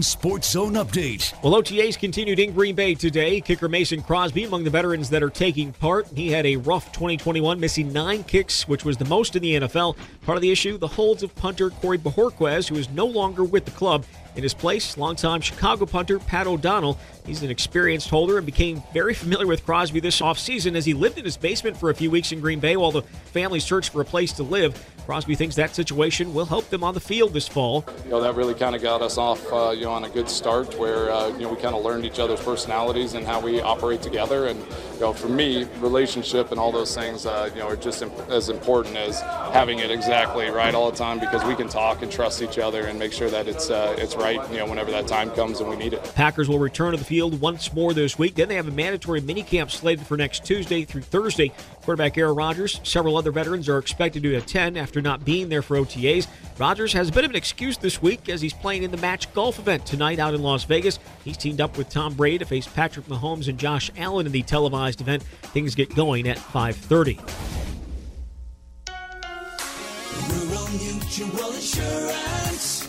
Sports Zone update. Well, OTAs continued in Green Bay today. Kicker Mason Crosby among the veterans that are taking part. He had a rough 2021, missing nine kicks, which was the most in the NFL. Part of the issue, the holds of punter Corey Bojorquez, who is no longer with the club. In his place, longtime Chicago punter Pat O'Donnell. He's an experienced holder and became very familiar with Crosby this offseason as he lived in his basement for a few weeks in Green Bay while the family searched for a place to live. Crosby thinks that situation will help them on the field this fall. You know, that really kind of got us off, uh, you know, on a good start where, uh, you know, we kind of learned each other's personalities and how we operate together. And, you know, for me, relationship and all those things, uh, you know, are just imp- as important as having it exactly right all the time because we can talk and trust each other and make sure that it's, uh, it's right, you know, whenever that time comes and we need it. Packers will return to the field once more this week. Then they have a mandatory minicamp slated for next Tuesday through Thursday. Quarterback Aaron Rodgers, several other veterans are expected to attend after not being there for OTAs. Rodgers has a bit of an excuse this week as he's playing in the match golf event tonight out in Las Vegas. He's teamed up with Tom Brady to face Patrick Mahomes and Josh Allen in the televised event. Things get going at 5:30. Rural Mutual Insurance,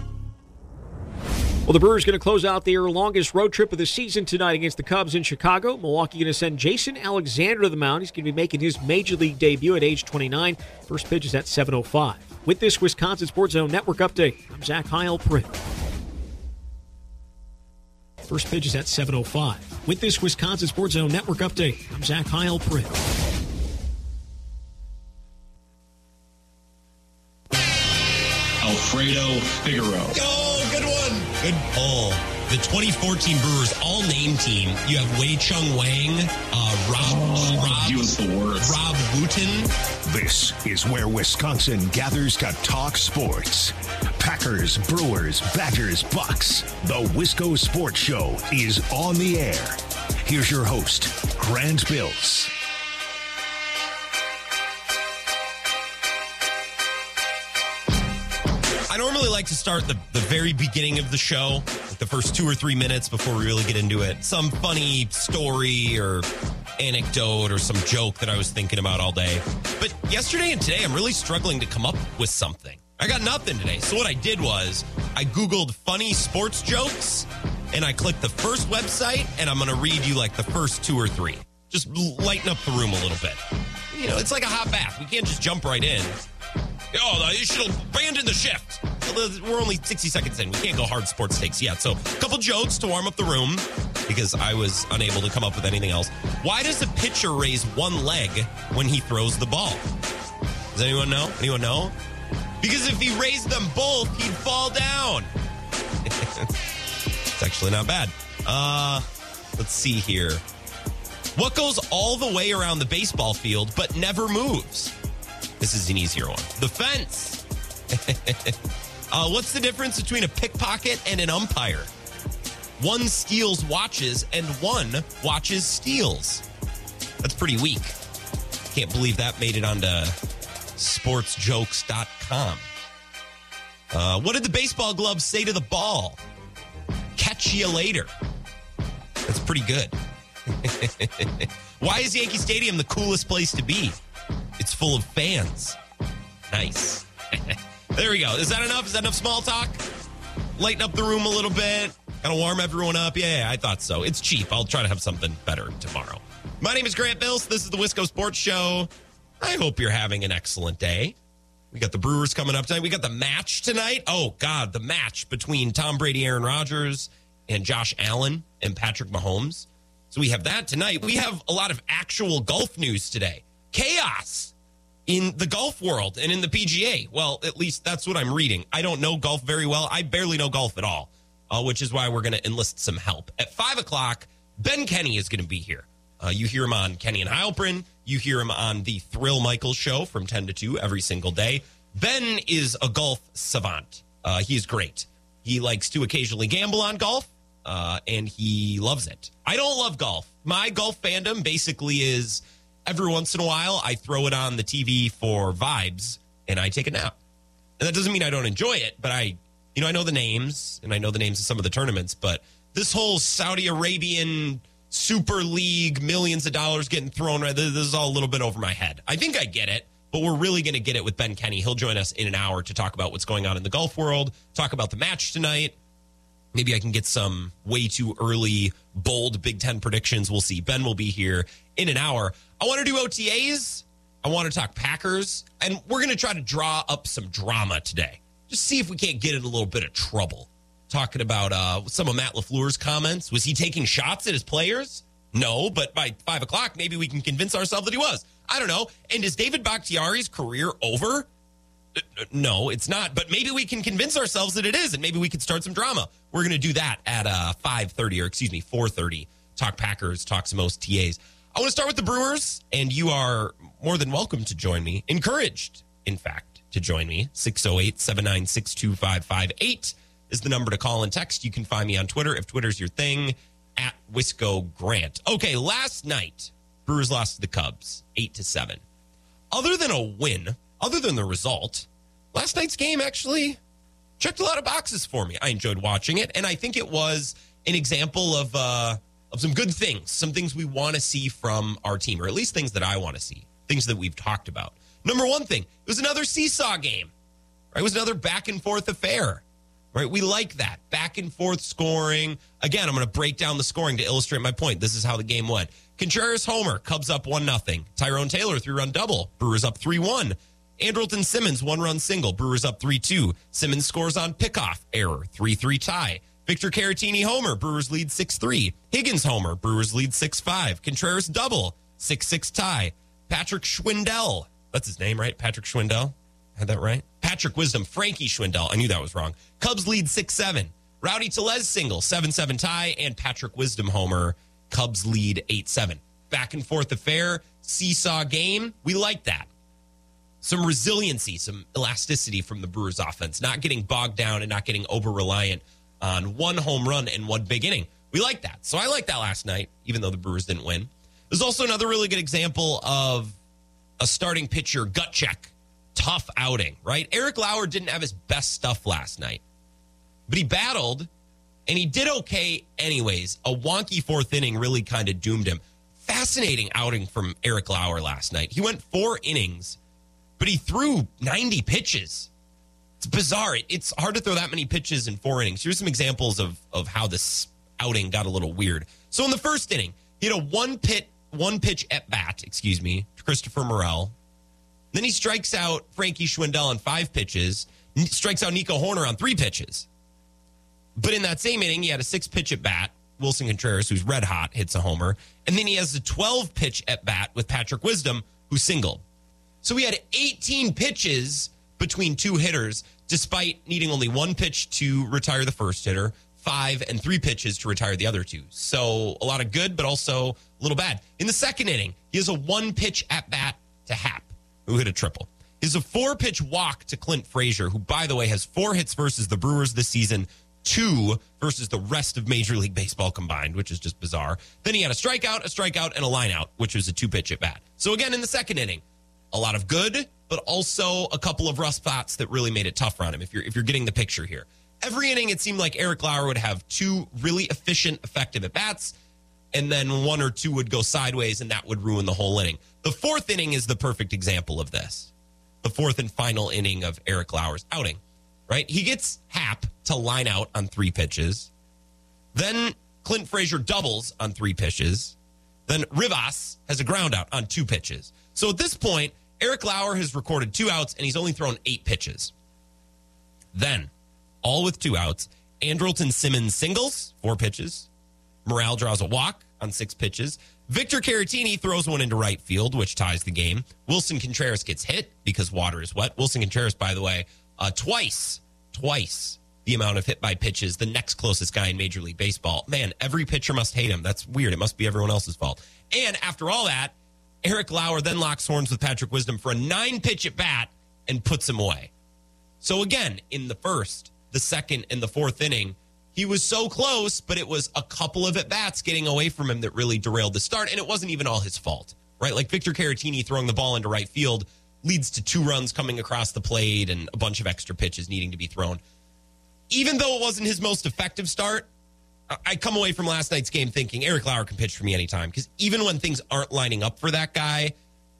Well, the Brewers going to close out their longest road trip of the season tonight against the Cubs in Chicago. Milwaukee going to send Jason Alexander to the mound. He's going to be making his major league debut at age 29. First pitch is at 7:05. With this Wisconsin Sports Zone Network update, I'm Zach Heilprin. First pitch is at 7:05. With this Wisconsin Sports Zone Network update, I'm Zach Heilprin. Alfredo Figaro. Oh, good one. Pull. The 2014 Brewers all name team. You have Wei Chung Wang, uh, Rob, Rob, He was the worst. Rob Wooten. This is where Wisconsin gathers to talk sports. Packers, Brewers, Badgers, Bucks. The Wisco Sports Show is on the air. Here's your host, Grant Bills. Like to start the, the very beginning of the show, like the first two or three minutes before we really get into it. Some funny story or anecdote or some joke that I was thinking about all day. But yesterday and today, I'm really struggling to come up with something. I got nothing today. So what I did was I Googled funny sports jokes and I clicked the first website and I'm going to read you like the first two or three. Just lighten up the room a little bit. You know, it's like a hot bath. We can't just jump right in. Oh, you should abandon the shift. We're only 60 seconds in. We can't go hard sports takes yet. So, a couple jokes to warm up the room because I was unable to come up with anything else. Why does a pitcher raise one leg when he throws the ball? Does anyone know? Anyone know? Because if he raised them both, he'd fall down. it's actually not bad. Uh, let's see here. What goes all the way around the baseball field but never moves? This is an easier one. The fence. uh, what's the difference between a pickpocket and an umpire? One steals watches and one watches steals. That's pretty weak. Can't believe that made it onto sportsjokes.com. Uh, what did the baseball glove say to the ball? Catch you later. That's pretty good. Why is Yankee Stadium the coolest place to be? It's full of fans. Nice. there we go. Is that enough? Is that enough small talk? Lighten up the room a little bit. Kind of warm everyone up. Yeah, yeah, I thought so. It's cheap. I'll try to have something better tomorrow. My name is Grant Bills. This is the Wisco Sports Show. I hope you're having an excellent day. We got the Brewers coming up tonight. We got the match tonight. Oh, God, the match between Tom Brady, Aaron Rodgers, and Josh Allen and Patrick Mahomes. So we have that tonight. We have a lot of actual golf news today. Chaos in the golf world and in the PGA. Well, at least that's what I'm reading. I don't know golf very well. I barely know golf at all, uh, which is why we're going to enlist some help. At five o'clock, Ben Kenny is going to be here. Uh, you hear him on Kenny and Heilprin. You hear him on the Thrill Michael show from 10 to 2 every single day. Ben is a golf savant. Uh, he's great. He likes to occasionally gamble on golf. uh, and he loves it. I don't love golf. My golf fandom basically is every once in a while I throw it on the TV for vibes and I take a nap. And that doesn't mean I don't enjoy it, but I, you know, I know the names and I know the names of some of the tournaments, but this whole Saudi Arabian Super League, millions of dollars getting thrown, right? This is all a little bit over my head. I think I get it, but we're really going to get it with Ben Kenny. He'll join us in an hour to talk about what's going on in the golf world, talk about the match tonight. Maybe I can get some way too early, bold Big Ten predictions. We'll see. Ben will be here in an hour. I want to do OTAs. I want to talk Packers, and we're going to try to draw up some drama today. Just see if we can't get in a little bit of trouble. Talking about uh, some of Matt LaFleur's comments. Was he taking shots at his players? No, but by five o'clock, maybe we can convince ourselves that he was. I don't know. And is David Bakhtiari's career over? No, it's not. But maybe we can convince ourselves that it is, and maybe we could start some drama. We're going to do that at uh, five thirty, or excuse me, four thirty. Talk Packers, talk some most TAs. I want to start with the Brewers, and you are more than welcome to join me. Encouraged, in fact, to join me. 608 796 2558 is the number to call and text. You can find me on Twitter if Twitter's your thing at Wisco Grant. Okay, last night, Brewers lost to the Cubs 8 to 7. Other than a win, other than the result, last night's game actually checked a lot of boxes for me. I enjoyed watching it, and I think it was an example of uh, of some good things, some things we want to see from our team, or at least things that I want to see, things that we've talked about. Number one thing, it was another seesaw game. Right, it was another back and forth affair. Right, we like that back and forth scoring. Again, I'm going to break down the scoring to illustrate my point. This is how the game went. Contreras homer, Cubs up one nothing. Tyrone Taylor three run double, Brewers up three one. Andrelton Simmons one run single, Brewers up three two. Simmons scores on pickoff error, three three tie. Victor Caratini homer, Brewers lead 6 3. Higgins homer, Brewers lead 6 5. Contreras double, 6 6 tie. Patrick Schwindel, that's his name, right? Patrick Schwindel. Had that right? Patrick Wisdom, Frankie Schwindel. I knew that was wrong. Cubs lead 6 7. Rowdy Tellez single, 7 7 tie. And Patrick Wisdom homer, Cubs lead 8 7. Back and forth affair, seesaw game. We like that some resiliency, some elasticity from the Brewers offense, not getting bogged down and not getting over reliant on one home run and one big inning. We like that. So I like that last night, even though the Brewers didn't win. There's also another really good example of a starting pitcher gut check, tough outing, right? Eric Lauer didn't have his best stuff last night, but he battled and he did okay anyways. A wonky fourth inning really kind of doomed him. Fascinating outing from Eric Lauer last night. He went four innings but he threw 90 pitches. It's bizarre. It's hard to throw that many pitches in four innings. Here's some examples of of how this outing got a little weird. So in the first inning, he had a one pit one pitch at bat, excuse me, to Christopher Morel. Then he strikes out Frankie Schwindel on five pitches, strikes out Nico Hoerner on three pitches. But in that same inning, he had a six pitch at bat. Willson Contreras, who's red hot, hits a homer. And then he has a 12 pitch at bat with Patrick Wisdom, who singled. So he had 18 pitches between two hitters, despite needing only one pitch to retire the first hitter, five and three pitches to retire the other two. So a lot of good, but also a little bad. In the second inning, he has a one pitch at bat to Happ, who hit a triple. Has a four pitch walk to Clint Frazier, who, by the way, has four hits versus the Brewers this season, two versus the rest of Major League Baseball combined, which is just bizarre. Then he had a strikeout, a strikeout, and a lineout, which was a two pitch at bat. So again, in the second inning, a lot of good, but also a couple of rough spots that really made it tough on him. If you're if you're getting the picture here, every inning it seemed like Eric Lauer would have two really efficient, effective at bats, and then one or two would go sideways, and that would ruin the whole inning. The fourth inning is the perfect example of this. The fourth and final inning of Eric Lauer's outing. Right, he gets Happ to line out on three pitches. Then Clint Frazier doubles on three pitches. Then Rivas has a ground out on two pitches. So at this point, Eric Lauer has recorded two outs and he's only thrown eight pitches. Then, all with two outs, Andrelton Simmons singles, four pitches. Morel draws a walk on six pitches. Victor Caratini throws one into right field, which ties the game. Willson Contreras gets hit because water is wet. Willson Contreras, by the way, uh, twice, twice the amount of hit by pitches, the next closest guy in Major League Baseball. Man, every pitcher must hate him. That's weird. It must be everyone else's fault. And after all that, Eric Lauer then locks horns with Patrick Wisdom for a nine pitch at bat and puts him away. So again, in the first, the second, and the fourth inning, he was so close, but it was a couple of at bats getting away from him that really derailed the start. And it wasn't even all his fault, right? Like Victor Caratini throwing the ball into right field leads to two runs coming across the plate and a bunch of extra pitches needing to be thrown. Even though it wasn't his most effective start, I- come away from last night's game thinking Eric Lauer can pitch for me anytime because even when things aren't lining up for that guy,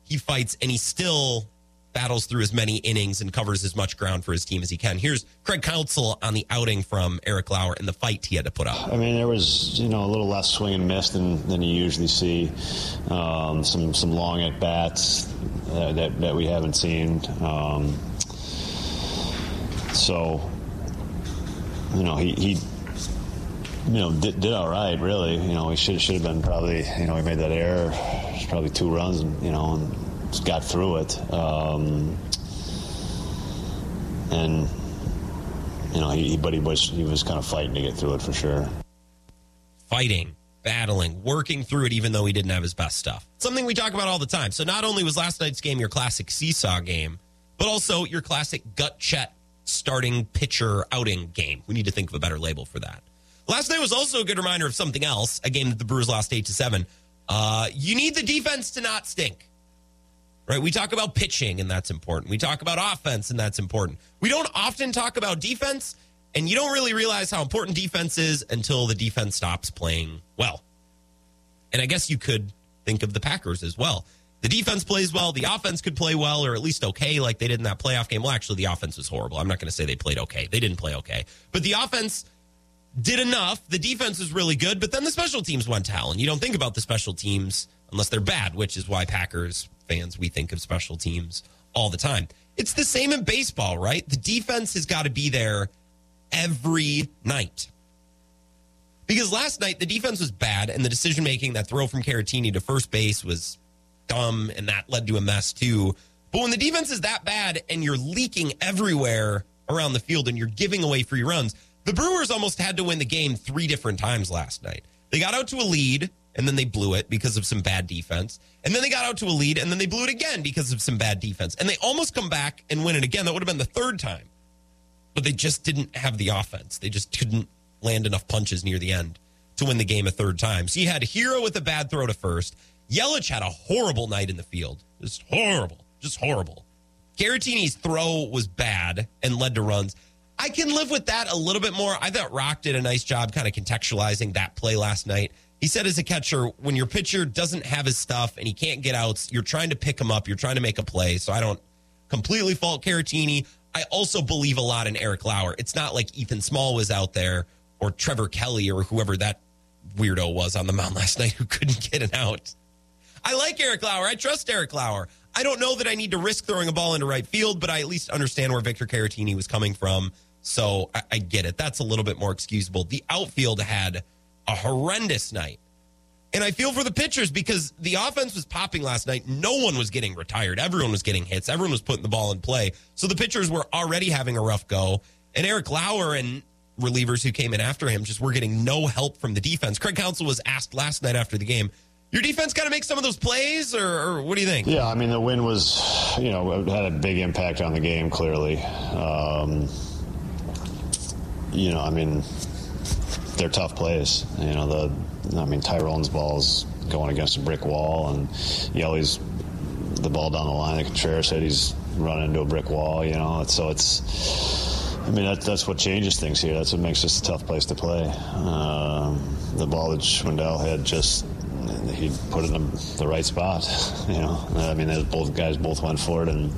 he fights and he still battles through as many innings and covers as much ground for his team as he can. Here's Craig Counsell on the outing from Eric Lauer and the fight he had to put up. I mean, there was you know a little less swing and miss than, than you usually see. Um, some some long at bats that that we haven't seen. Um, so you know he. he you know, did, did all right. Really, you know, he should should have been probably. You know, he made that error. Probably two runs, and you know, and got through it. Um, and you know, he, but he was he was kind of fighting to get through it for sure. fighting, battling, working through it, even though he didn't have his best stuff. Something we talk about all the time. So not only was last night's game your classic seesaw game, but also your classic gut check starting pitcher outing game. We need to think of a better label for that. Last night was also a good reminder of something else. A game that the Brewers lost eight to seven. Uh, you need the defense to not stink. Right? We talk about pitching, and that's important. We talk about offense, and that's important. We don't often talk about defense, and you don't really realize how important defense is until the defense stops playing well. And I guess you could think of the Packers as well. The defense plays well, the offense could play well, or at least okay, like they did in that playoff game. Well, actually, the offense was horrible. I'm not going to say they played okay. They didn't play okay. But the offense did enough. The defense was really good, but then the special teams went to hell. And you don't think about the special teams unless they're bad, which is why Packers fans, we think of special teams all the time. It's the same in baseball, right? The defense has got to be there every night. Because last night the defense was bad, and the decision making that throw from Caratini to first base was dumb, and that led to a mess too. But when the defense is that bad and you're leaking everywhere around the field and you're giving away free runs, the Brewers almost had to win the game three different times last night. They got out to a lead and then they blew it because of some bad defense. And then they got out to a lead and then they blew it again because of some bad defense. And they almost come back and win it again. That would have been the third time. But they just didn't have the offense. They just couldn't land enough punches near the end to win the game a third time. So you had Hiura with a bad throw to first. Yelich had a horrible night in the field. Just horrible. Just horrible. Caratini's throw was bad and led to runs. I can live with that a little bit more. I thought Rock did a nice job kind of contextualizing that play last night. He said as a catcher, when your pitcher doesn't have his stuff and he can't get outs, you're trying to pick him up, you're trying to make a play. So I don't completely fault Caratini. I also believe a lot in Eric Lauer. It's not like Ethan Small was out there or Trevor Kelley or whoever that weirdo was on the mound last night who couldn't get an out. I like Eric Lauer. I trust Eric Lauer. I don't know that I need to risk throwing a ball into right field, but I at least understand where Victor Caratini was coming from. So I, I get it. That's a little bit more excusable. The outfield had a horrendous night. And I feel for the pitchers because the offense was popping last night. No one was getting retired. Everyone was getting hits. Everyone was putting the ball in play. So the pitchers were already having a rough go. And Eric Lauer and relievers who came in after him just were getting no help from the defense. Craig Counsell was asked last night after the game, your defense got to make some of those plays, or, or, what do you think? Yeah, I mean the win was, you know, had a big impact on the game. Clearly, um, you know, I mean, they're tough plays. You know, the, I mean, Tyrone's ball's going against a brick wall, and Yelly's the ball down the line. Contreras said he's running into a brick wall. You know, so it's. I mean, that, that's what changes things here. That's what makes this a tough place to play. Um, the ball that Schwindel had just he put it in the right spot. You know, I mean, both guys both went for it, and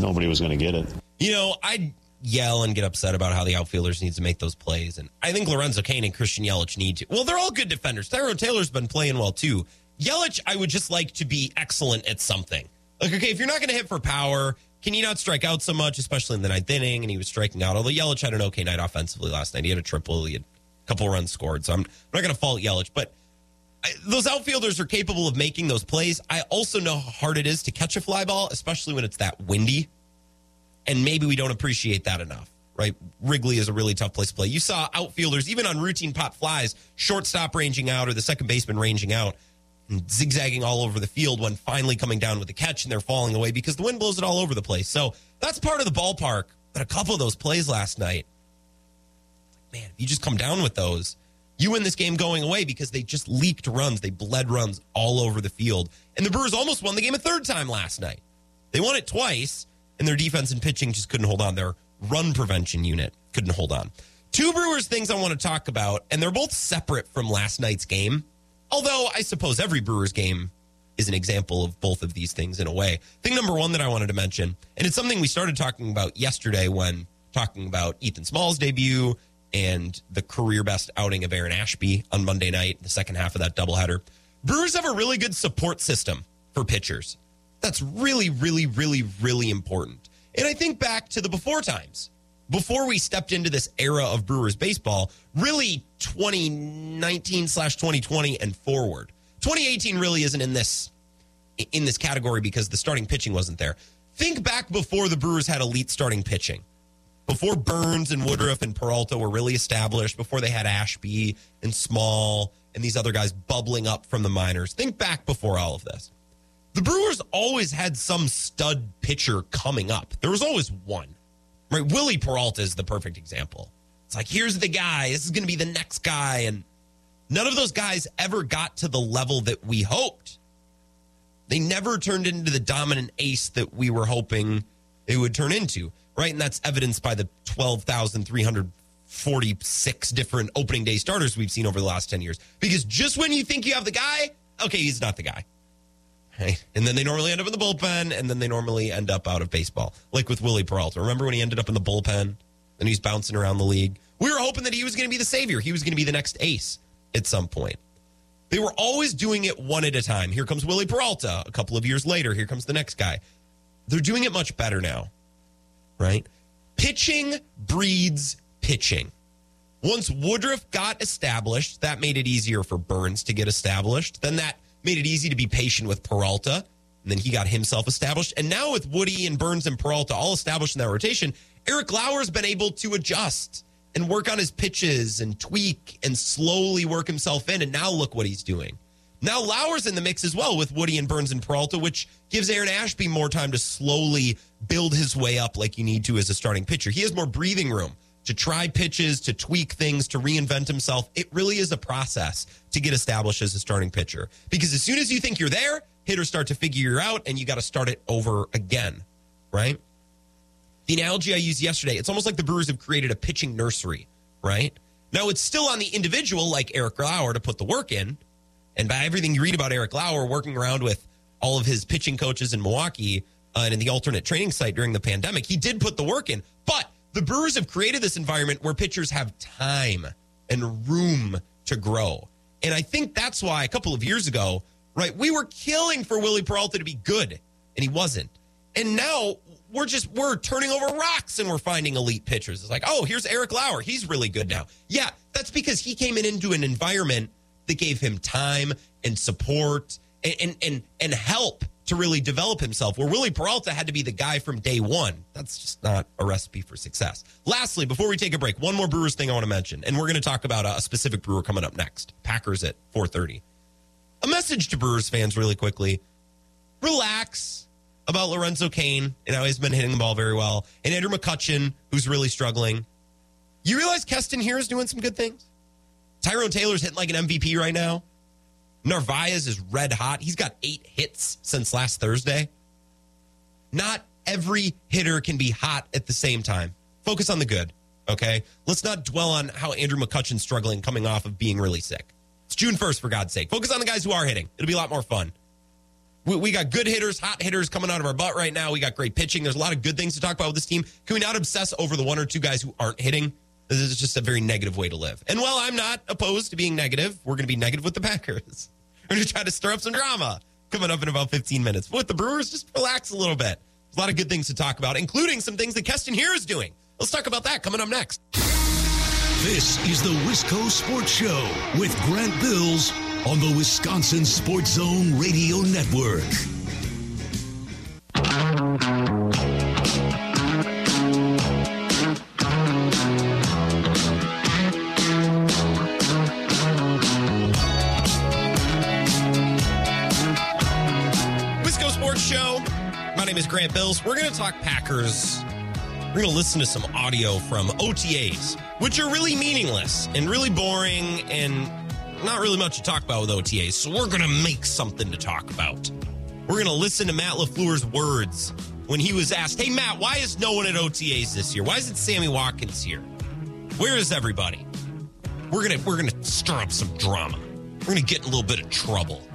nobody was going to get it. You know, I'd yell and get upset about how the outfielders need to make those plays, and I think Lorenzo Cain and Christian Yelich need to. Well, they're all good defenders. Tyrone Taylor's been playing well too. Yelich, I would just like to be excellent at something. Like, okay, if you're not going to hit for power, can you not strike out so much, especially in the ninth inning? And he was striking out. Although Yelich had an okay night offensively last night, he had a triple, he had a couple runs scored. So I'm, I'm not going to fault Yelich, but those outfielders are capable of making those plays. I also know how hard it is to catch a fly ball, especially when it's that windy. And maybe we don't appreciate that enough, right? Wrigley is a really tough place to play. You saw outfielders, even on routine pop flies, shortstop ranging out or the second baseman ranging out, and zigzagging all over the field when finally coming down with the catch and they're falling away because the wind blows it all over the place. So that's part of the ballpark. But a couple of those plays last night, man, if you just come down with those, you win this game going away because they just leaked runs. They bled runs all over the field. And the Brewers almost won the game a third time last night. They won it twice, and their defense and pitching just couldn't hold on. Their run prevention unit couldn't hold on. Two Brewers things I want to talk about, and they're both separate from last night's game. Although I suppose every Brewers game is an example of both of these things in a way. Thing number one that I wanted to mention, and it's something we started talking about yesterday when talking about Ethan Small's debut and the career best outing of Aaron Ashby on Monday night, the second half of that doubleheader. Brewers have a really good support system for pitchers. That's really, really, really, really important. And I think back to the before times, before we stepped into this era of Brewers baseball, really 2019 slash 2020 and forward. 2018 really isn't in this in this category because the starting pitching wasn't there. Think back before the Brewers had elite starting pitching. Before Burnes and Woodruff and Peralta were really established, before they had Ashby and Small and these other guys bubbling up from the minors. Think back before all of this. The Brewers always had some stud pitcher coming up. There was always one. Right? Wily Peralta is the perfect example. It's like, here's the guy. This is going to be the next guy. And none of those guys ever got to the level that we hoped. They never turned into the dominant ace that we were hoping it would turn into. Right? And that's evidenced by the 12,346 different opening day starters we've seen over the last 10 years. Because just when you think you have the guy, okay, he's not the guy. Right? And then they normally end up in the bullpen, and then they normally end up out of baseball, like with Wily Peralta. Remember when he ended up in the bullpen and he's bouncing around the league? We were hoping that he was going to be the savior. He was going to be the next ace at some point. They were always doing it one at a time. Here comes Wily Peralta. A couple of years later, here comes the next guy. They're doing it much better now, right? Pitching breeds pitching. Once Woodruff got established, that made it easier for Burnes to get established. Then that made it easy to be patient with Peralta. And then he got himself established. And now with Woody and Burnes and Peralta all established in that rotation, Eric Lauer's been able to adjust and work on his pitches and tweak and slowly work himself in. And now look what he's doing. Now Lauer's in the mix as well with Woody and Burnes and Peralta, which gives Aaron Ashby more time to slowly build his way up like you need to as a starting pitcher. He has more breathing room to try pitches, to tweak things, to reinvent himself. It really is a process to get established as a starting pitcher. Because as soon as you think you're there, hitters start to figure you out and you got to start it over again, right? The analogy I used yesterday, it's almost like the Brewers have created a pitching nursery, right? Now it's still on the individual like Eric Lauer to put the work in. And by everything you read about Eric Lauer working around with all of his pitching coaches in Milwaukee uh, and in the alternate training site during the pandemic, he did put the work in. But the Brewers have created this environment where pitchers have time and room to grow. And I think that's why a couple of years ago, right, we were killing for Wily Peralta to be good, and he wasn't. And now we're just we're turning over rocks and we're finding elite pitchers. It's like, oh, here's Eric Lauer. He's really good now. Yeah, that's because he came in into an environment that gave him time and support and and and, and help to really develop himself. Where Wily Peralta had to be the guy from day one. That's just not a recipe for success. Lastly, before we take a break, one more Brewers thing I want to mention, and we're going to talk about a specific Brewer coming up next. Packers at 4:30. A message to Brewers fans, really quickly: relax about Lorenzo Cain and how he's been hitting the ball very well, and Andrew McCutchen, who's really struggling. You realize Keston Hiura is doing some good things. Tyrone Taylor's hitting like an MVP right now. Narvaez is red hot. He's got eight hits since last Thursday. Not every hitter can be hot at the same time. Focus on the good, okay? Let's not dwell on how Andrew McCutchen's struggling coming off of being really sick. It's June 1st, for God's sake. Focus on the guys who are hitting. It'll be a lot more fun. We, we got good hitters, hot hitters coming out of our butt right now. We got great pitching. There's a lot of good things to talk about with this team. Can we not obsess over the one or two guys who aren't hitting? This is just a very negative way to live. And while I'm not opposed to being negative, we're going to be negative with the Packers. We're to try to stir up some drama coming up in about 15 minutes. But with the Brewers, just relax a little bit. There's a lot of good things to talk about, including some things that Keston Hiura is doing. Let's talk about that coming up next. This is the Wisco Sports Show with Grant Bills on the Wisconsin Sports Zone Radio Network. Name is Grant Bills. We're going to talk Packers We're going to listen to some audio from OTAs, which are really meaningless and really boring and not really much to talk about with OTAs. So we're going to make something to talk about. We're going to listen to Matt LaFleur's words when he was asked, Hey, Matt, why is no one at OTAs this year? Why isn't Sammy Watkins here? Where is everybody? We're going to we're going to stir up some drama. We're going to get in a little bit of trouble.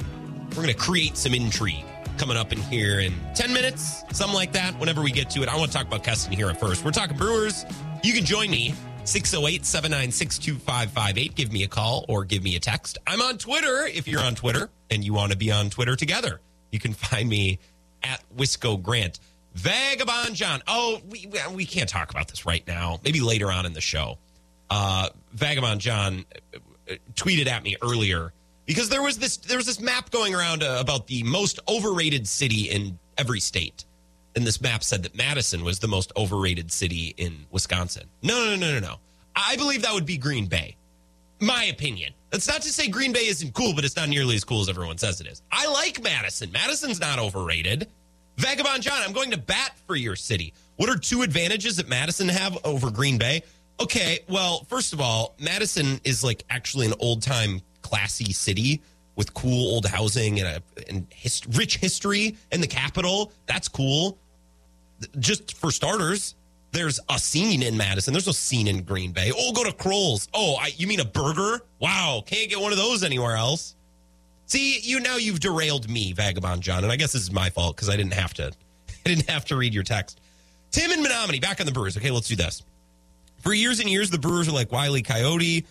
We're going to create some intrigue coming up in here in 10 minutes, something like that. Whenever we get to it, I want to talk about Keston At first. We're talking Brewers. You can join me 608 796 2558. Give me a call or give me a text. I'm on Twitter if you're on Twitter and you want to be on Twitter together. You can find me at Wisco Grant. Vagabond John. Oh, we, we can't talk about this right now. Maybe later on in the show. Uh, Vagabond John uh, tweeted at me earlier because there was this there was this map going around uh, about the most overrated city in every state, and this map said that Madison was the most overrated city in Wisconsin. No, no, no, no, no. I believe that would be Green Bay. My opinion. That's not to say Green Bay isn't cool, but it's not nearly as cool as everyone says it is. I like Madison. Madison's not overrated. Vagabond John, I'm going to bat for your city. What are two advantages that Madison have over Green Bay? Okay, well, first of all, Madison is like actually an old time classy city with cool old housing and a and his, rich history in the capital. That's cool. Just for starters, there's a scene in Madison. There's no scene in Green Bay. Oh, go to Kroll's. Oh, I, you mean a burger? Wow, can't get one of those anywhere else. See, you now you've derailed me, Vagabond John, and I guess this is my fault because I didn't have to. I didn't have to read your text. Tim and Menominee back on the Brewers. Okay, let's do this. For years and years, the Brewers are like Wiley Coyote,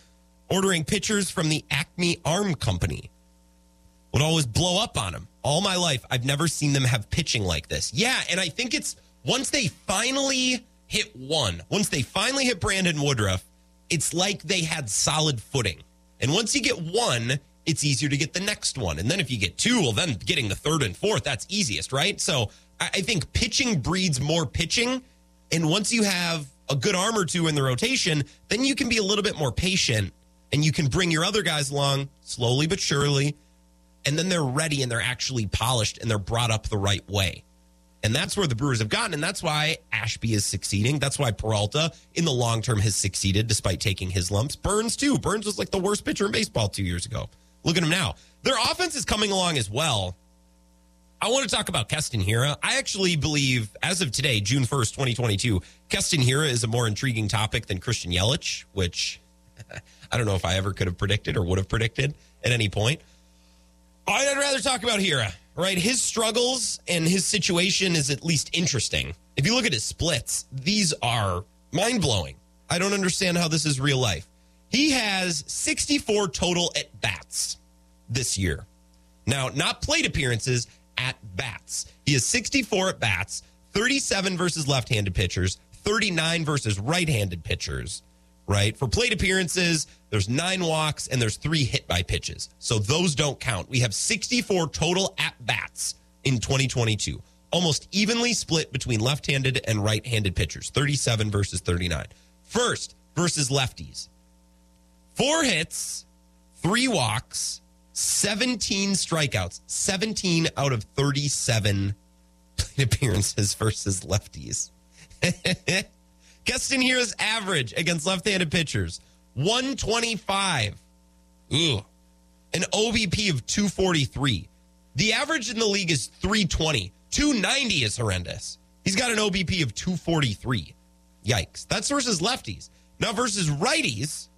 ordering pitchers from the Acme Arm Company. Would always blow up on them. All my life, I've never seen them have pitching like this. Yeah, and I think it's once they finally hit one, once they finally hit Brandon Woodruff, it's like they had solid footing. And once you get one, it's easier to get the next one. And then if you get two, well, then getting the third and fourth, that's easiest, right? So I, I think pitching breeds more pitching. And once you have a good arm or two in the rotation, then you can be a little bit more patient and you can bring your other guys along slowly but surely. And then they're ready and they're actually polished and they're brought up the right way. And that's where the Brewers have gotten. And that's why Ashby is succeeding. That's why Peralta in the long term has succeeded despite taking his lumps. Burnes, too. Burnes was like the worst pitcher in baseball two years ago. Look at him now. Their offense is coming along as well. I want to talk about Keston Hiura. I actually believe, as of today, June 1st, 2022, Keston Hiura is a more intriguing topic than Christian Yelich, which I don't know if I ever could have predicted or would have predicted at any point. I'd rather talk about Hiura, right? His struggles and his situation is at least interesting. If you look at his splits, these are mind blowing. I don't understand how this is real life. He has 64 total at bats this year. Now, not plate appearances, at bats. He has 64 at bats, 37 versus left handed pitchers, 39 versus right handed pitchers right? For plate appearances, there's nine walks and there's three hit by pitches. So those don't count. We have 64 total at bats in 2022, almost evenly split between left handed and right handed pitchers 37 versus 39. First versus lefties, four hits, three walks, 17 strikeouts, 17 out of 37 plate appearances versus lefties. Keston Hiura's average against left-handed pitchers 125. Ooh. An OBP of 243. The average in the league is 320. 290 is horrendous. He's got an OBP of 243. Yikes. That's versus lefties. Now versus righties,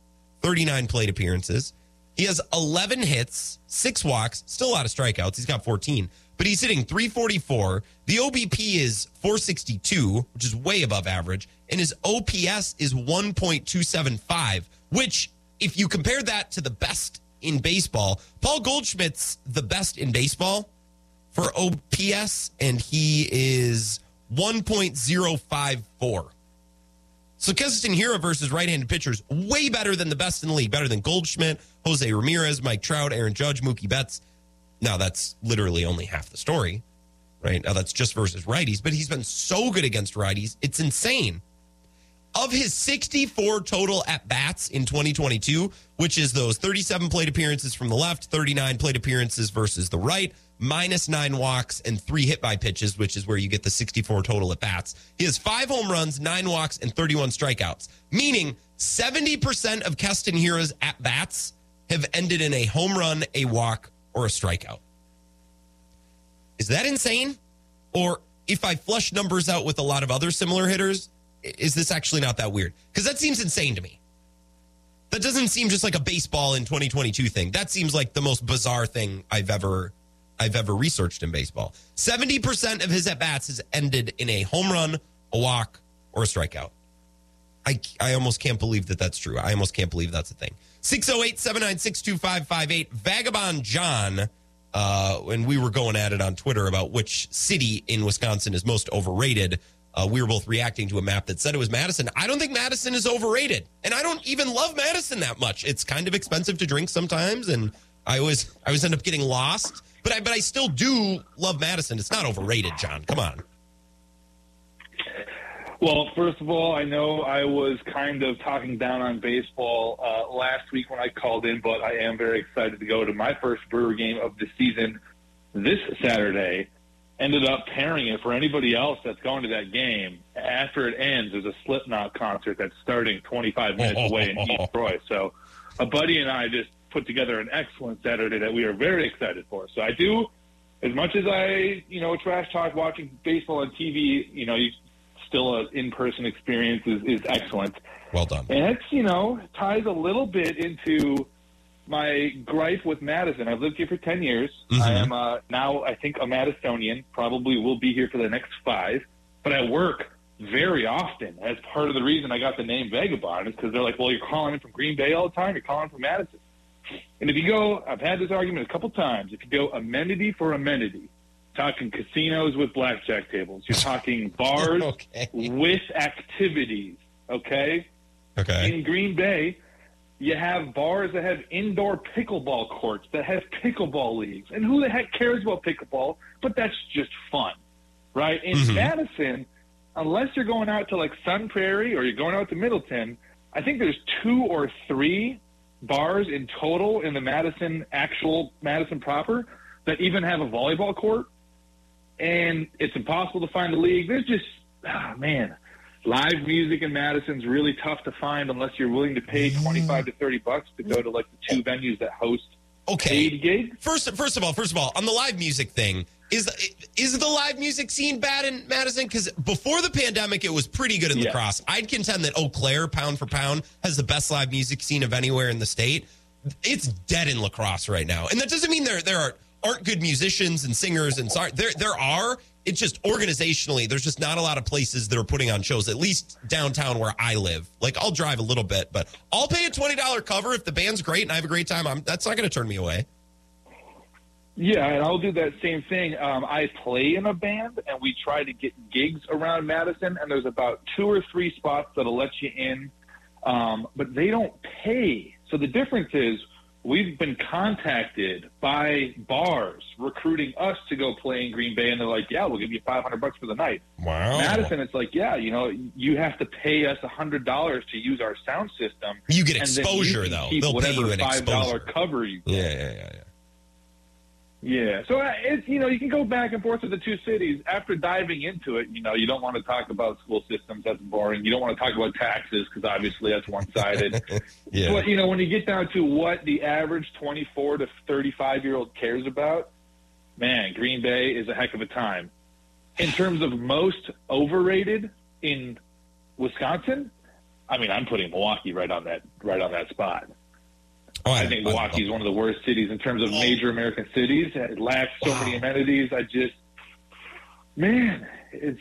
39 plate appearances. He has 11 hits, six walks, still a lot of strikeouts. He's got 14 but he's hitting 344. The OBP is 462, which is way above average, and his OPS is 1.275, which, if you compare that to the best in baseball, Paul Goldschmidt's the best in baseball for OPS, and he is 1.054. So Keston Hiura versus right-handed pitchers, way better than the best in the league, better than Goldschmidt, Jose Ramirez, Mike Trout, Aaron Judge, Mookie Betts. Now, that's literally only half the story, right? Now, that's just versus righties, but he's been so good against righties. It's insane. of his 64 total at bats in 2022, which is those 37 plate appearances from the left, 39 plate appearances versus the right, minus nine walks and three hit by pitches, which is where you get the 64 total at bats. He has five home runs, nine walks, and 31 strikeouts, meaning 70% of Keston Hiura's at bats have ended in a home run, a walk, or a strikeout. Is that insane? Or if I flush numbers out with a lot of other similar hitters, is this actually not that weird? Because that seems insane to me. That doesn't seem just like a baseball in 2022 thing. That seems like the most bizarre thing I've ever I've ever researched in baseball. 70% of his at bats has ended in a home run, a walk, or a strikeout. I, I almost can't believe that that's true. I almost can't believe that's a thing. 608 796 2558. Vagabond John, uh, when we were going at it on Twitter about which city in Wisconsin is most overrated, uh, we were both reacting to a map that said it was Madison. I don't think Madison is overrated. And I don't even love Madison that much. It's kind of expensive to drink sometimes. And I always, I always end up getting lost. But I, but I still do love Madison. It's not overrated, John. Come on. Well, first of all, I know I was kind of talking down on baseball uh, last week when I called in, but I am very excited to go to my first Brewer game of the season this Saturday. Ended up pairing it for anybody else that's going to that game. After it ends, there's a Slipknot concert that's starting 25 minutes away in East Troy. So, a buddy and I just put together an excellent Saturday that we are very excited for. So, I do, as much as I, you know, trash talk watching baseball on TV, you know, you still an in-person experience is, is excellent. Well done. And it's, you know, ties a little bit into my gripe with Madison. I've lived here for 10 years. I am uh, now, I think, a Madisonian. Probably will be here for the next five. But I work very often. As part of the reason I got the name Vagabond is because they're like, well, you're calling in from Green Bay all the time. You're calling from Madison. And if you go, I've had this argument a couple times. If you go amenity for amenity, talking casinos with blackjack tables, you're talking bars Okay. with activities, okay? Okay. In Green Bay, you have bars that have indoor pickleball courts that have pickleball leagues. And who the heck cares about pickleball? But that's just fun, right? In mm-hmm. Madison, unless you're going out to like Sun Prairie or you're going out to Middleton, I think there's two or three bars in total in the Madison, actual Madison proper, that even have a volleyball court. And it's impossible to find a league. There's just, ah, man, live music in Madison's really tough to find unless you're willing to pay 25 to 30 bucks to go to like the two venues that host Okay. paid gigs. First, first of all, first of all, on the live music thing, is is the live music scene bad in Madison? Because before the pandemic, it was pretty good in Yeah. La Crosse. I'd contend that Eau Claire, pound for pound, has the best live music scene of anywhere in the state. It's dead in La Crosse right now, and that doesn't mean there there are aren't good musicians and singers and sorry there there are. It's just organizationally, there's just not a lot of places that are putting on shows. At least downtown where I live. Like I'll drive a little bit, but I'll pay a twenty dollar cover if the band's great and I have a great time. I'm that's not going to turn me away. Yeah, and I'll do that same thing. Um, I play in a band, and we try to get gigs around Madison, and there's about two or three spots that'll let you in, um, but they don't pay. So the difference is we've been contacted by bars recruiting us to go play in Green Bay, and they're like, "Yeah, we'll give you 500 bucks for the night." Wow. Madison, it's like, yeah, you know, you have to pay us a hundred dollars to use our sound system. You get exposure, though. They'll pay you an five dollar cover you. Yeah, yeah, yeah, yeah. Yeah, so uh, it's you know you can go back and forth with the two cities. After diving into it, you know you don't want to talk about school systems. That's boring. You don't want to talk about taxes because obviously that's one sided. Yeah. But you know when you get down to what the average twenty four to thirty five year old cares about, man, Green Bay is a heck of a time. In terms of most overrated in Wisconsin, I mean I'm putting Milwaukee right on that right on that spot. Oh, I think Milwaukee is one of the worst cities in terms of major American cities. It lacks so many amenities. I just, man, it's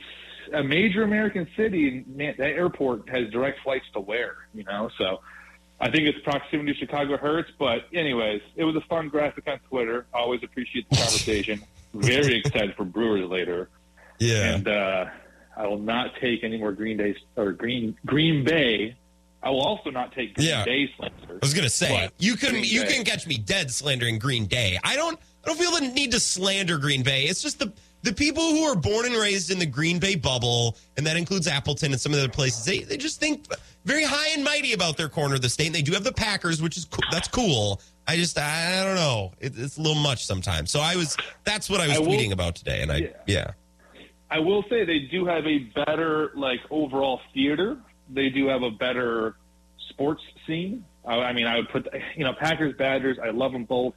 a major American city. and Man, that airport has direct flights to where, you know? So I think its proximity to Chicago hurts. But, anyways, it was a fun graphic on Twitter. Always appreciate the conversation. Very excited for Brewers later. Yeah. And uh, I will not take any more Green Day or Green Green Bay. I will also not take Green Yeah. Day slander. I was gonna say you can you can catch me dead slandering Green Day. I don't I don't feel the need to slander Green Bay. It's just the the people who are born and raised in the Green Bay bubble, and that includes Appleton and some of the other places. They they just think very high and mighty about their corner of the state. And they do have the Packers, which is cool. that's cool. I just I, I don't know. It, it's a little much sometimes. So I was that's what I was I will- tweeting about today, and I Yeah. yeah. I will say they do have a better like overall theater. They do have a better sports scene. I, I mean, I would put you know Packers Badgers. I love them both.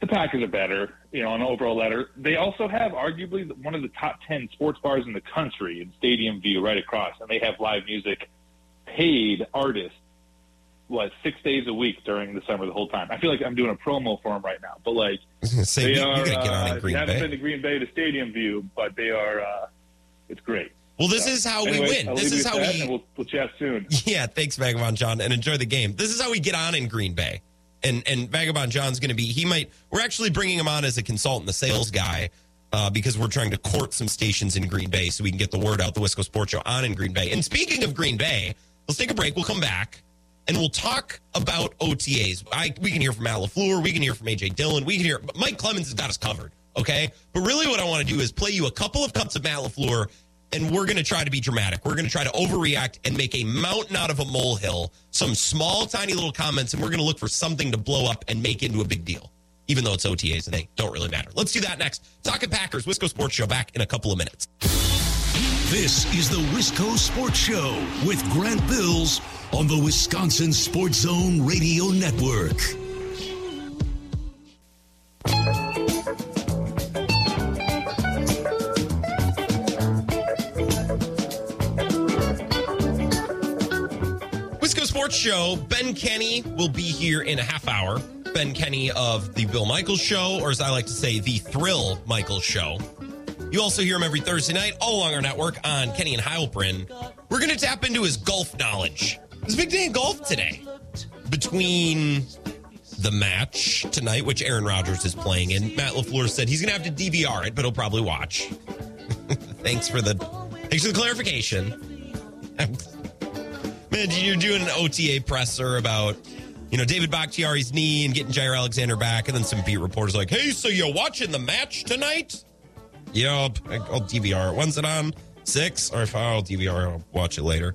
The Packers are better, you know, on an overall letter. They also have arguably one of the top ten sports bars in the country in Stadium View, right across, and they have live music, paid artists, what six days a week during the summer the whole time. I feel like I'm doing a promo for them right now, but like Say, they we, are. gotta get on uh, in Green you haven't been to Green Bay to Stadium View, but they are. Uh, it's great. Well, this So, is how we win. I'll This is how we we'll, we'll chat soon. Yeah, thanks, Vagabond John, and enjoy the game. This is how we get on in Green Bay. And and Vagabond John's going to be. He might. We're actually bringing him on as a consultant, the sales guy, uh, because we're trying to court some stations in Green Bay so we can get the word out. The Wisco Sports Show on in Green Bay. And speaking of Green Bay, let's take a break. We'll come back and we'll talk about OTAs. I we can hear from Matt Lafleur. We can hear from AJ Dillon. We can hear Mike Clemens has got us covered. Okay, but really, what I want to do is play you a couple of cups of Matt Lafleur and we're going to try to be dramatic. We're going to try to overreact and make a mountain out of a molehill, some small, tiny little comments, and we're going to look for something to blow up and make into a big deal, even though it's OTAs and they don't really matter. Let's do that next. Talking Packers, Wisco Sports Show back in a couple of minutes. This is the Wisco Sports Show with Grant Bills on the Wisconsin Sports Zone Radio Network. Sports Show. Ben Kenny will be here in a half hour. Ben Kenny of the Bill Michaels Show, or as I like to say, the Thrill Michaels Show. You also hear him every Thursday night all along our network on Kenny and Heilprin. We're going to tap into his golf knowledge. It's a big day in golf today. Between the match tonight, which Aaron Rodgers is playing in, Matt LaFleur said he's going to have to DVR it, but he'll probably watch. thanks for the thanks for the clarification. You're doing an OTA presser about, you know, David Bakhtiari's knee and getting Jaire Alexander back, and then some beat reporters like, "Hey, so you're watching the match tonight?" Yep, I'll DVR. When's it on? Six? Or if I'll DVR, I'll watch it later.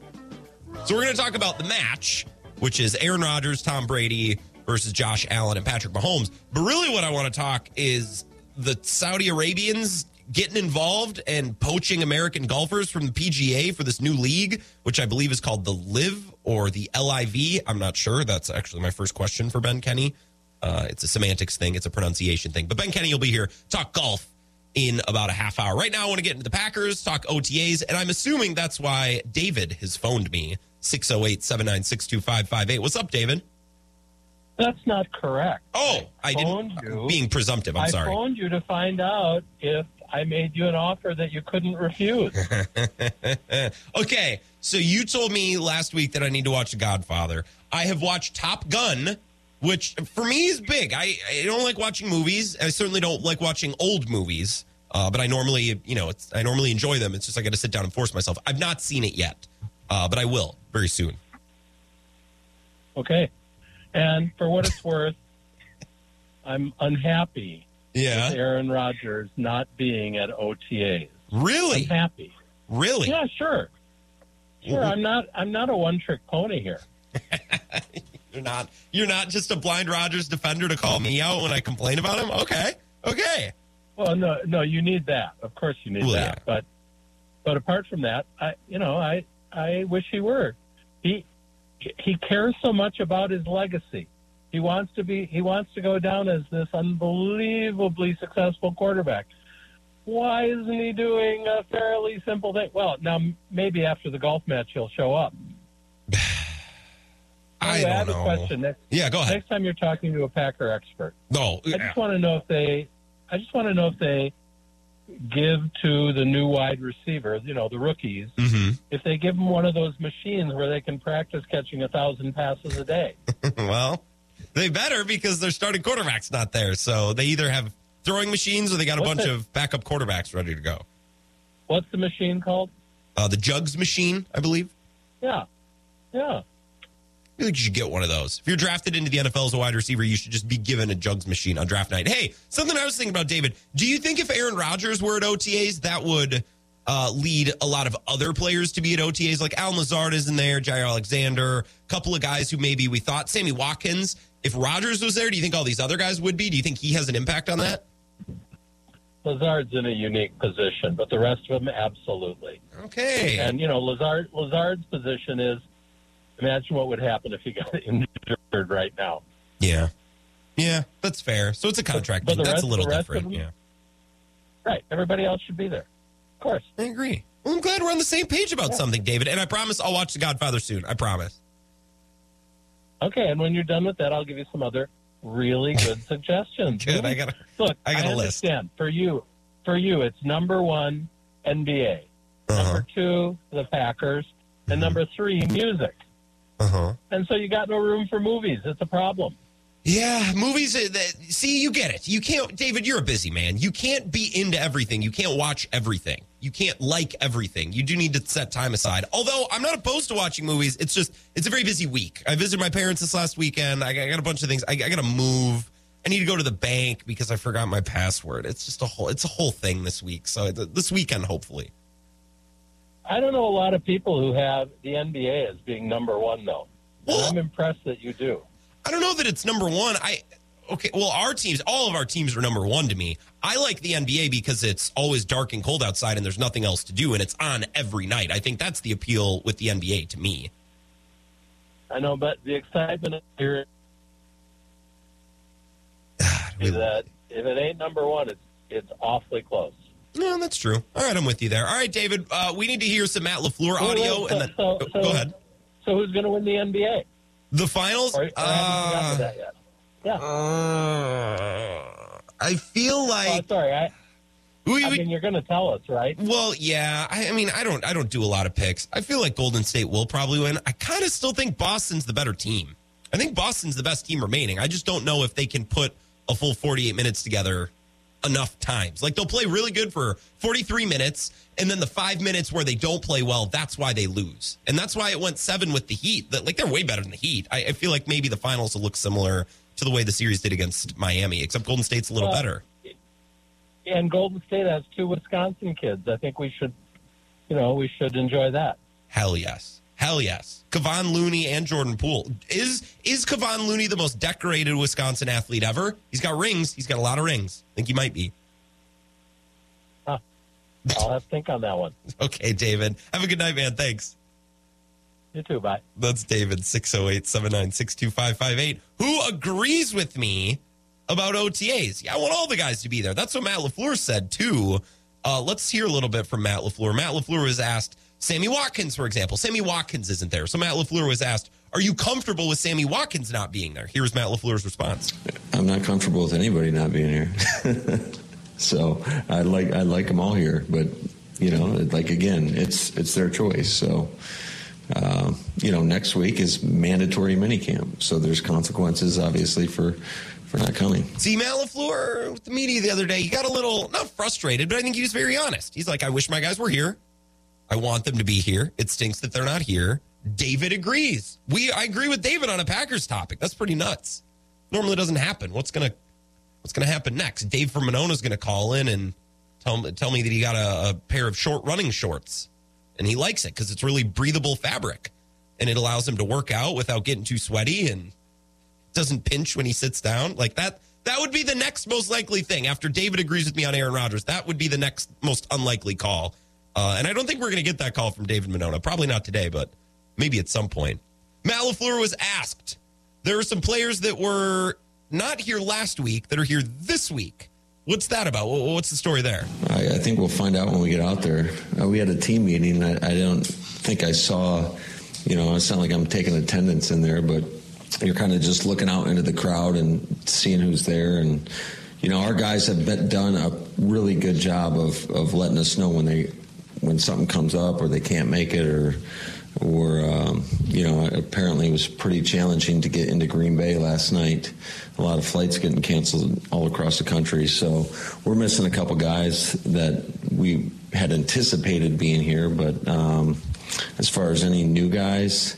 So we're going to talk about the match, which is Aaron Rodgers, Tom Brady versus Josh Allen and Patrick Mahomes. But really, what I want to talk is the Saudi Arabians getting involved and poaching American golfers from the PGA for this new league, which I believe is called the Live or the LIV. I'm not sure. That's actually my first question for Ben Kenny. Uh, it's a semantics thing, it's a pronunciation thing. But Ben Kenny will be here, talk golf in about a half hour. Right now, I want to get into the Packers, talk OTAs, and I'm assuming that's why David has phoned me 608 796 2558. What's up, David? That's not correct. Oh, I phoned didn't. you. Being presumptive, I'm I sorry. phoned you to find out if I made you an offer that you couldn't refuse. okay, so you told me last week that I need to watch The Godfather. I have watched Top Gun, which for me is big. I, I don't like watching movies. I certainly don't like watching old movies, uh, but I normally, you know, it's, I normally enjoy them. It's just I got to sit down and force myself. I've not seen it yet, uh, but I will very soon. okay. And for what it's worth, I'm unhappy Yeah, Aaron Rodgers not being at OTAs. really, I'm happy. really. Yeah, sure. Sure, I'm not I'm not a one trick pony here. You're not. You're not just a blind Rodgers defender to call me out when I complain about him. Okay, okay. Well, no, no, you need that. Of course, you need Well, that. yeah. But, but apart from that, I, you know, I, I wish he were. He, he cares so much about his legacy. He wants to be. He wants to go down as this unbelievably successful quarterback. Why isn't he doing a fairly simple thing? Well, now maybe after the golf match he'll show up. I Anyway, don't have know. a question. Next, Yeah, go ahead. next time you're talking to a Packer expert, No, I just want to know if they. I just want to know if they give to the new wide receivers, you know, the rookies, hmm if they give them one of those machines where they can practice catching a thousand passes a day. well, they better because their starting quarterback's not there. So they either have throwing machines or they got a What's bunch it? of backup quarterbacks ready to go. What's the machine called? Uh, the Jugs machine, I believe. Yeah, yeah. I feel like you should get one of those. If you're drafted into the NFL as a wide receiver, you should just be given a jugs machine on draft night. Hey, something I was thinking about, David. Do you think if Aaron Rodgers were at OTAs, that would uh, lead a lot of other players to be at OTAs? Like Al Lazard is in there, Jaire Alexander, a couple of guys who maybe we thought, Sammy Watkins. If Rodgers was there, do you think all these other guys would be? Do you think he has an impact on that? Lazard's in a unique position, but the rest of them absolutely. Okay. And you know, Lazard Lazard's position is imagine what would happen if he got injured right now. Yeah. Yeah, that's fair. So it's a contract. But the that's rest- a little different. them- Yeah. Right. Everybody else should be there. Of course. I agree. Well, I'm glad we're on the same page about something, David. And I promise I'll watch The Godfather soon. I promise. Okay, and when you're done with that, I'll give you some other really good suggestions. Good. I got Look, I got a list. understand. For you, for you, it's number one NBA, Uh-huh. number two the Packers, and number three music. Uh huh. And so you got no room for movies. It's a problem. Yeah, movies. uh, that- See, you get it. You can't, David. You're a busy man. You can't be into everything. You can't watch everything. You can't like everything. You do need to set time aside. Although I'm not opposed to watching movies. It's just it's a very busy week. I visited my parents this last weekend. I got, I got a bunch of things. I, I got to move. I need to go to the bank because I forgot my password. It's just a whole. It's a whole thing this week. So this weekend, hopefully. I don't know a lot of people who have the NBA as being number one, though. Well- I'm impressed that you do. I don't know that it's number one. I okay. Well, our teams, all of our teams are number one to me. I like the NBA because it's always dark and cold outside, and there's nothing else to do, and it's on every night. I think that's the appeal with the NBA to me. I know, but the excitement here is that if it ain't number one, it's it's awfully close. No, that's true. All right, I'm with you there. All right, David, uh, we need to hear some Matt Lafleur audio, wait, and so- then so- go, so- go ahead. So who's going to win the NBA? The finals. Or, or haven't gotten to Uh, that yet? Yeah. uh, I feel oh, like sorry. I, we, I mean, you're going to tell us, right? Well, yeah. I, I mean, I don't. I don't do a lot of picks. I feel like Golden State will probably win. I kind of still think Boston's the better team. I think Boston's the best team remaining. I just don't know if they can put a full 48 minutes together enough times. Like they'll play really good for 43 minutes, and then the five minutes where they don't play well, that's why they lose. And that's why it went seven with the Heat. That like they're way better than the Heat. I, I feel like maybe the finals will look similar to the way the series did against Miami, except Golden State's a little Well, better. And Golden State has two Wisconsin kids. I think we should, you know, we should enjoy that. Hell yes. Hell yes. Kevon Looney and Jordan Poole. Is is Kevon Looney the most decorated Wisconsin athlete ever? He's got rings. He's got a lot of rings. I think he might be. I'll have to think on that one. Okay, David. Have a good night, man. Thanks. You too. Bye. That's David, 608 796 2558, who agrees with me about OTAs. Yeah, I want all the guys to be there. That's what Matt LaFleur said, too. Uh, let's hear a little bit from Matt LaFleur. Matt LaFleur was asked, Sammy Watkins, for example. Sammy Watkins isn't there. So Matt LaFleur was asked, Are you comfortable with Sammy Watkins not being there? Here's Matt LaFleur's response. I'm not comfortable with anybody not being here. so I like I like them all here, but you know, like again, it's it's their choice. So uh, you know, next week is mandatory minicamp, so there's consequences obviously for for not coming. See, Matt LaFleur with the media the other day, he got a little, not frustrated, but I think he was very honest. He's like, I wish my guys were here. I want them to be here. It stinks that they're not here. David agrees. We I agree with David on a Packers topic. That's pretty nuts. Normally doesn't happen. What's gonna what's gonna happen next? Dave from Monona's gonna call in and tell tell me that he got a, a pair of short running shorts. And he likes it because it's really breathable fabric. And it allows him to work out without getting too sweaty and doesn't pinch when he sits down. Like that that would be the next most likely thing. After David agrees with me on Aaron Rodgers, that would be the next most unlikely call. Uh, and I don't think we're going to get that call from David Monona. Probably not today, but maybe at some point. Matt LaFleur was asked. There are some players that were not here last week that are here this week. What's that about? What's the story there? I, I think we'll find out when we get out there. Uh, we had a team meeting. I, I don't think I saw, you know, it's not like I'm taking attendance in there, but you're kind of just looking out into the crowd and seeing who's there. And, you know, our guys have been, done a really good job of, of letting us know when they when something comes up or they can't make it or or um, you know apparently it was pretty challenging to get into Green Bay last night. A lot of flights getting canceled all across the country, so we're missing a couple guys that we had anticipated being here. But um, as far as any new guys,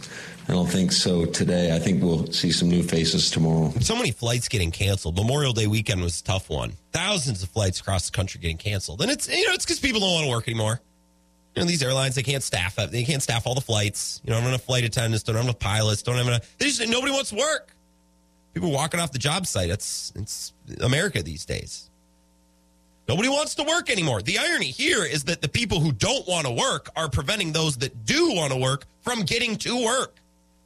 I don't think so today. I think we'll see some new faces tomorrow. So many flights getting canceled. Memorial Day weekend was a tough one. Thousands of flights across the country getting canceled, and it's you know it's because people don't want to work anymore. You know these airlines they can't staff up. They can't staff all the flights. You know, don't have enough flight attendants. Don't have enough pilots. Don't have enough. They just, nobody wants work. People walking off the job site. It's it's America these days. Nobody wants to work anymore. The irony here is that the people who don't want to work are preventing those that do want to work from getting to work.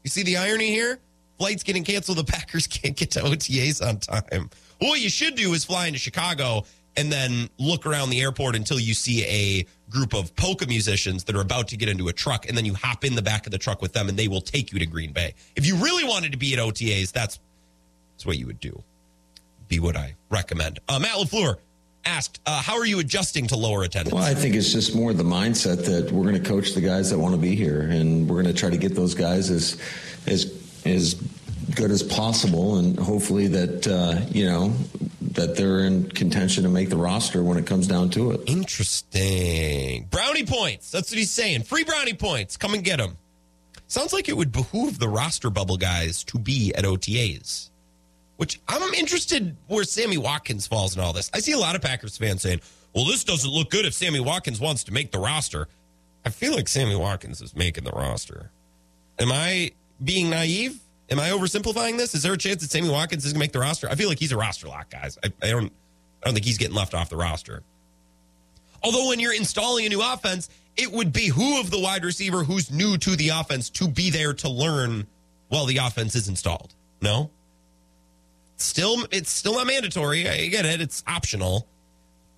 You see the irony here? Flights getting canceled, the Packers can't get to OTAs on time. What you should do is fly into Chicago and then look around the airport until you see a group of polka musicians that are about to get into a truck, and then you hop in the back of the truck with them, and they will take you to Green Bay. If you really wanted to be at OTAs, that's that's what you would do. Be what I recommend. Uh, Matt Lafleur asked, uh, "How are you adjusting to lower attendance?" Well, I think it's just more the mindset that we're going to coach the guys that want to be here, and we're going to try to get those guys as as as good as possible, and hopefully that uh, you know that they're in contention to make the roster when it comes down to it. Interesting. Brownie points. That's what he's saying. Free brownie points. Come and get them. Sounds like it would behoove the roster bubble guys to be at OTAs. Which I'm interested where Sammy Watkins falls in all this. I see a lot of Packers fans saying, well, this doesn't look good if Sammy Watkins wants to make the roster. I feel like Sammy Watkins is making the roster. Am I being naive? Am I oversimplifying this? Is there a chance that Sammy Watkins is going to make the roster? I feel like he's a roster lock, guys. I, I don't, I don't think he's getting left off the roster. Although when you're installing a new offense, it would be who of the wide receiver who's new to the offense to be there to learn while the offense is installed. No, still, it's still not mandatory. I get it; it's optional.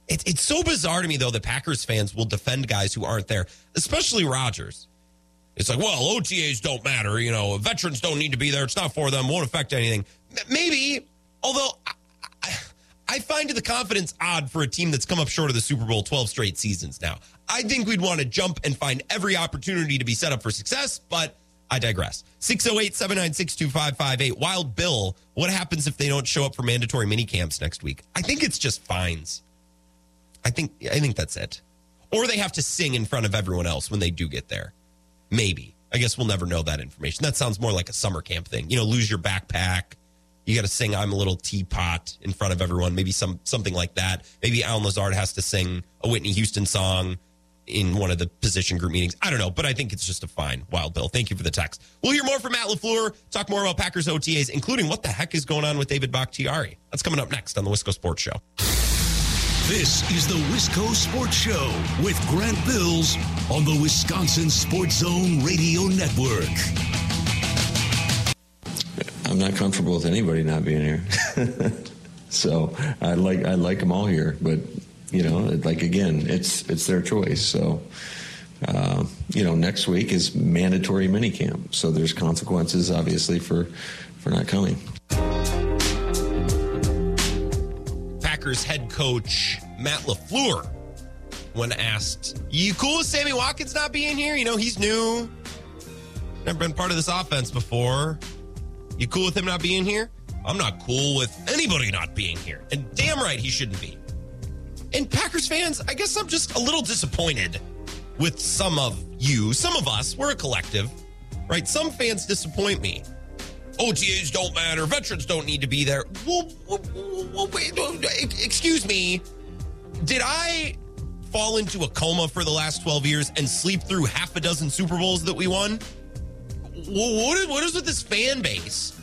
It, it's so bizarre to me though that Packers fans will defend guys who aren't there, especially Rodgers. It's like, well, OTAs don't matter. You know, veterans don't need to be there. It's not for them. Won't affect anything. Maybe, although I, I, find the confidence odd for a team that's come up short of the Super Bowl 12 straight seasons now. I think we'd want to jump and find every opportunity to be set up for success, but I digress. 608 796 2558. Wild Bill, what happens if they don't show up for mandatory mini camps next week? I think it's just fines. I think I think that's it. Or they have to sing in front of everyone else when they do get there. Maybe. I guess we'll never know that information. That sounds more like a summer camp thing. You know, lose your backpack. You got to sing "I'm a Little Teapot" in front of everyone. Maybe some something like that. Maybe Allen Lazard has to sing a Whitney Houston song in one of the position group meetings. I don't know, but I think it's just a fine. Wild Bill, thank you for the text. We'll hear more from Matt Lafleur. Talk more about Packers OTAs, including what the heck is going on with David Bakhtiari. That's coming up next on the Wisco Sports Show. This is the Wisco Sports Show with Grant Bills on the Wisconsin Sports Zone Radio Network. I'm not comfortable with anybody not being here. so I like I like them all here, but you know, like again, it's it's their choice. So uh, you know, next week is mandatory minicamp, so there's consequences obviously for for not coming. Packers head coach Matt LaFleur, when asked, You cool with Sammy Watkins not being here? You know, he's new, never been part of this offense before. You cool with him not being here? I'm not cool with anybody not being here. And damn right he shouldn't be. And Packers fans, I guess I'm just a little disappointed with some of you, some of us. We're a collective, right? Some fans disappoint me. OTAs don't matter. Veterans don't need to be there. Well, wait, excuse me. Did I fall into a coma for the last 12 years and sleep through half a dozen Super Bowls that we won? What is, what is with this fan base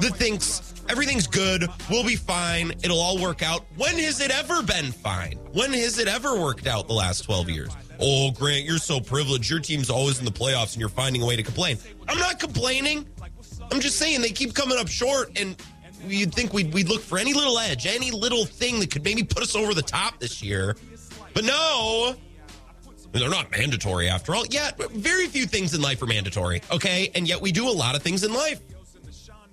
that thinks everything's good, we'll be fine, it'll all work out? When has it ever been fine? When has it ever worked out the last 12 years? Oh, Grant, you're so privileged. Your team's always in the playoffs and you're finding a way to complain. I'm not complaining. I'm just saying they keep coming up short, and you'd think we'd, we'd look for any little edge, any little thing that could maybe put us over the top this year. But no, they're not mandatory after all. Yeah, very few things in life are mandatory, okay? And yet we do a lot of things in life.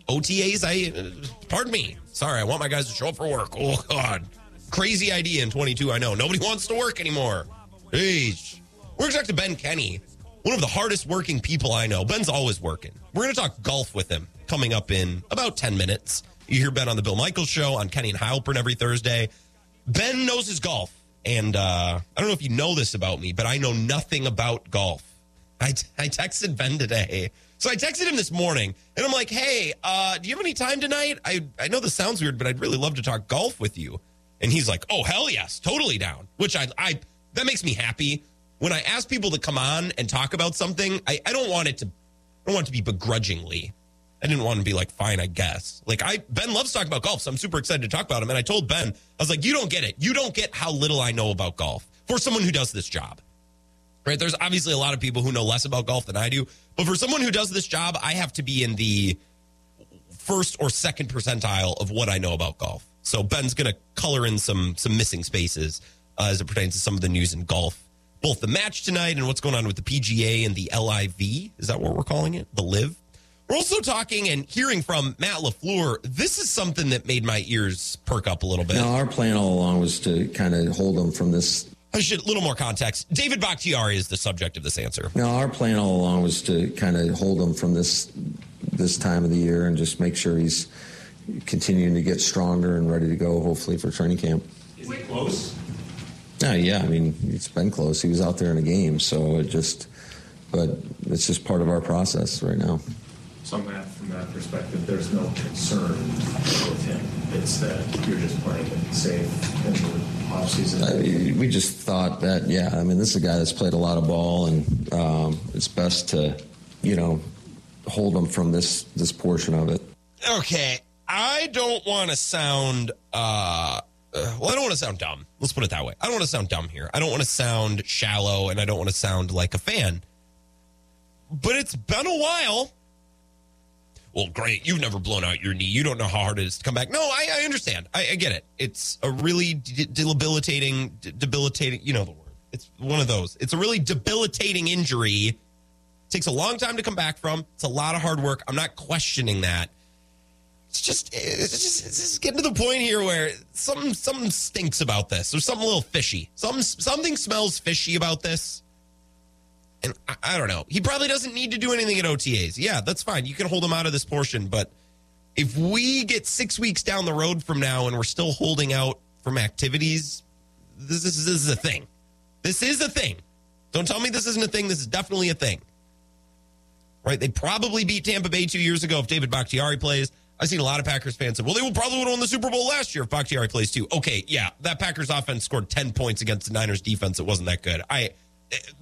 OTAs, I, pardon me. Sorry, I want my guys to show up for work. Oh, God. Crazy idea in 22, I know. Nobody wants to work anymore. Jeez. We're going to talk to Ben Kenny, one of the hardest working people I know. Ben's always working. We're going to talk golf with him coming up in about 10 minutes. You hear Ben on the Bill Michaels show on Kenny and Heilprin every Thursday. Ben knows his golf. And uh, I don't know if you know this about me, but I know nothing about golf. I, I texted Ben today So I texted him this morning and I'm like, hey, uh, do you have any time tonight? I, I know this sounds weird, but I'd really love to talk golf with you. And he's like, oh, hell yes, totally down. Which I, I that makes me happy. When I ask people to come on and talk about something, I, I don't want it to I don't want it to be begrudgingly. I didn't want to be like, fine, I guess. Like I Ben loves talking about golf, so I'm super excited to talk about him. And I told Ben, I was like, you don't get it. You don't get how little I know about golf for someone who does this job. Right? There's obviously a lot of people who know less about golf than I do, but for someone who does this job, I have to be in the first or second percentile of what I know about golf. So Ben's to color in some some missing spaces uh, as it pertains to some of the news in golf, both the match tonight and what's going on with the PGA and the LIV. Is that what we're calling it? The Live. We're also talking and hearing from Matt LaFleur. This is something that made my ears perk up a little bit. Now, our plan all along was to kind of hold them from this. I should a little more context. David Bakhtiari is the subject of this answer. Now, our plan all along was to kind of hold him from this this time of the year and just make sure he's continuing to get stronger and ready to go, hopefully for training camp. Is it close? Yeah, yeah. I mean, it's been close. He was out there in a game, so it just. But it's just part of our process right now. So Matt, from that perspective, there's no concern with him. It's that you're just playing it safe in the offseason. I, we just thought that, yeah. I mean, this is a guy that's played a lot of ball, and um, it's best to, you know, hold him from this this portion of it. Okay, I don't want to sound. Uh, uh, well, I don't want to sound dumb. Let's put it that way. I don't want to sound dumb here. I don't want to sound shallow, and I don't want to sound like a fan. But it's been a while. Well, great. You've never blown out your knee. You don't know how hard it is to come back. No, I, I understand. I, I, get it. It's a really de- debilitating, de- debilitating. You know the word. It's one of those. It's a really debilitating injury. takes a long time to come back from. It's a lot of hard work. I'm not questioning that. It's just, it's just, it's just getting to the point here where something, something stinks about this. There's something a little fishy. Something, something smells fishy about this. And I, I, don't know. He probably doesn't need to do anything at OTAs. Yeah, that's fine. You can hold him out of this portion. But if we get six weeks down the road from now and we're still holding out from activities, this is, this is a thing. This is a thing. Don't tell me this isn't a thing. This is definitely a thing. Right? They probably beat Tampa Bay two years ago if David Bakhtiari plays. I've seen a lot of Packers fans say, well, they will probably would have won the Super Bowl last year if Bakhtiari plays too. Okay, yeah, that Packers offense scored 10 points against the Niners defense. It wasn't that good. I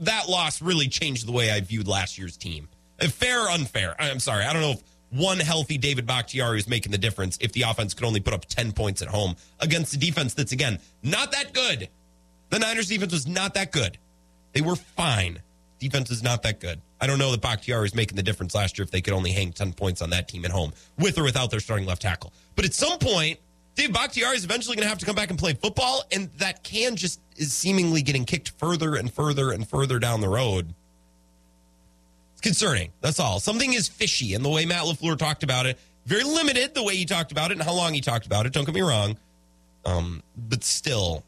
that loss really changed the way I viewed last year's team. Uh, fair or unfair? I'm sorry. I don't know if one healthy David Bakhtiari is making the difference if the offense could only put up 10 points at home against a defense that's, again, not that good. The Niners defense was not that good. They were fine. Defense is not that good. I don't know that Bakhtiari is making the difference last year if they could only hang 10 points on that team at home, with or without their starting left tackle. But at some point, Dave Bakhtiari is eventually going to have to come back and play football, and that can just is seemingly getting kicked further and further and further down the road. It's concerning. That's all. Something is fishy, and the way Matt Lafleur talked about it, very limited the way he talked about it and how long he talked about it. Don't get me wrong, um, but still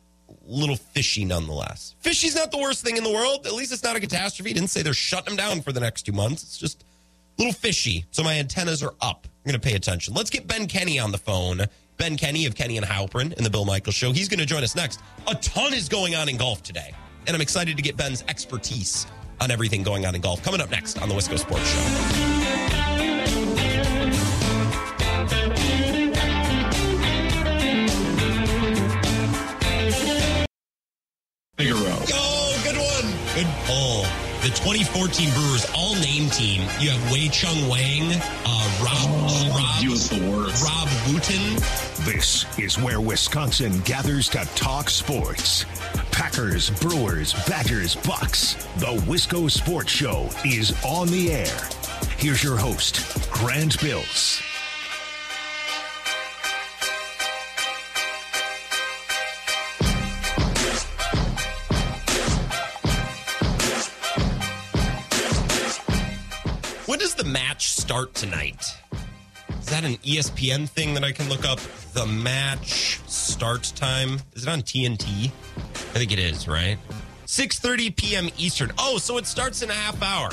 little fishy nonetheless. Fishy's not the worst thing in the world. At least it's not a catastrophe. Didn't say they're shutting them down for the next two months. It's just a little fishy. So my antennas are up. I'm going to pay attention. Let's get Ben Kenny on the phone. Ben Kenny of Kenny and Heilprin in the Bill Michaels Show. He's going to join us next. A ton is going on in golf today, and I'm excited to get Ben's expertise on everything going on in golf. Coming up next on the Wisco Sports Show. The 2014 Brewers all name team. You have Wei Chung Wang, uh, Rob, Rob, He was the worst. Rob Wooten. This is where Wisconsin gathers to talk sports. Packers, Brewers, Badgers, Bucks. The Wisco Sports Show is on the air. Here's your host, Grant Bills. Start tonight? Is that an ESPN thing that I can look up? The match start time is it on TNT? I think it is, right? 6:30 p.m. Eastern. Oh, so it starts in a half hour.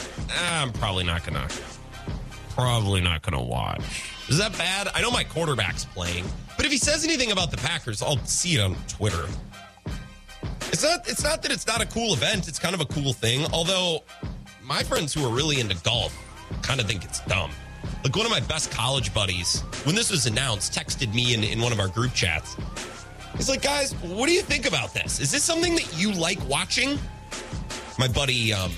I'm probably not gonna, probably not gonna watch. Is that bad? I know my quarterback's playing, but if he says anything about the Packers, I'll see it on Twitter. It's not. It's not that it's not a cool event. It's kind of a cool thing. Although my friends who are really into golf kind of think it's dumb. Like one of my best college buddies, when this was announced, texted me in, in one of our group chats. He's like, guys, what do you think about this? Is this something that you like watching? My buddy um,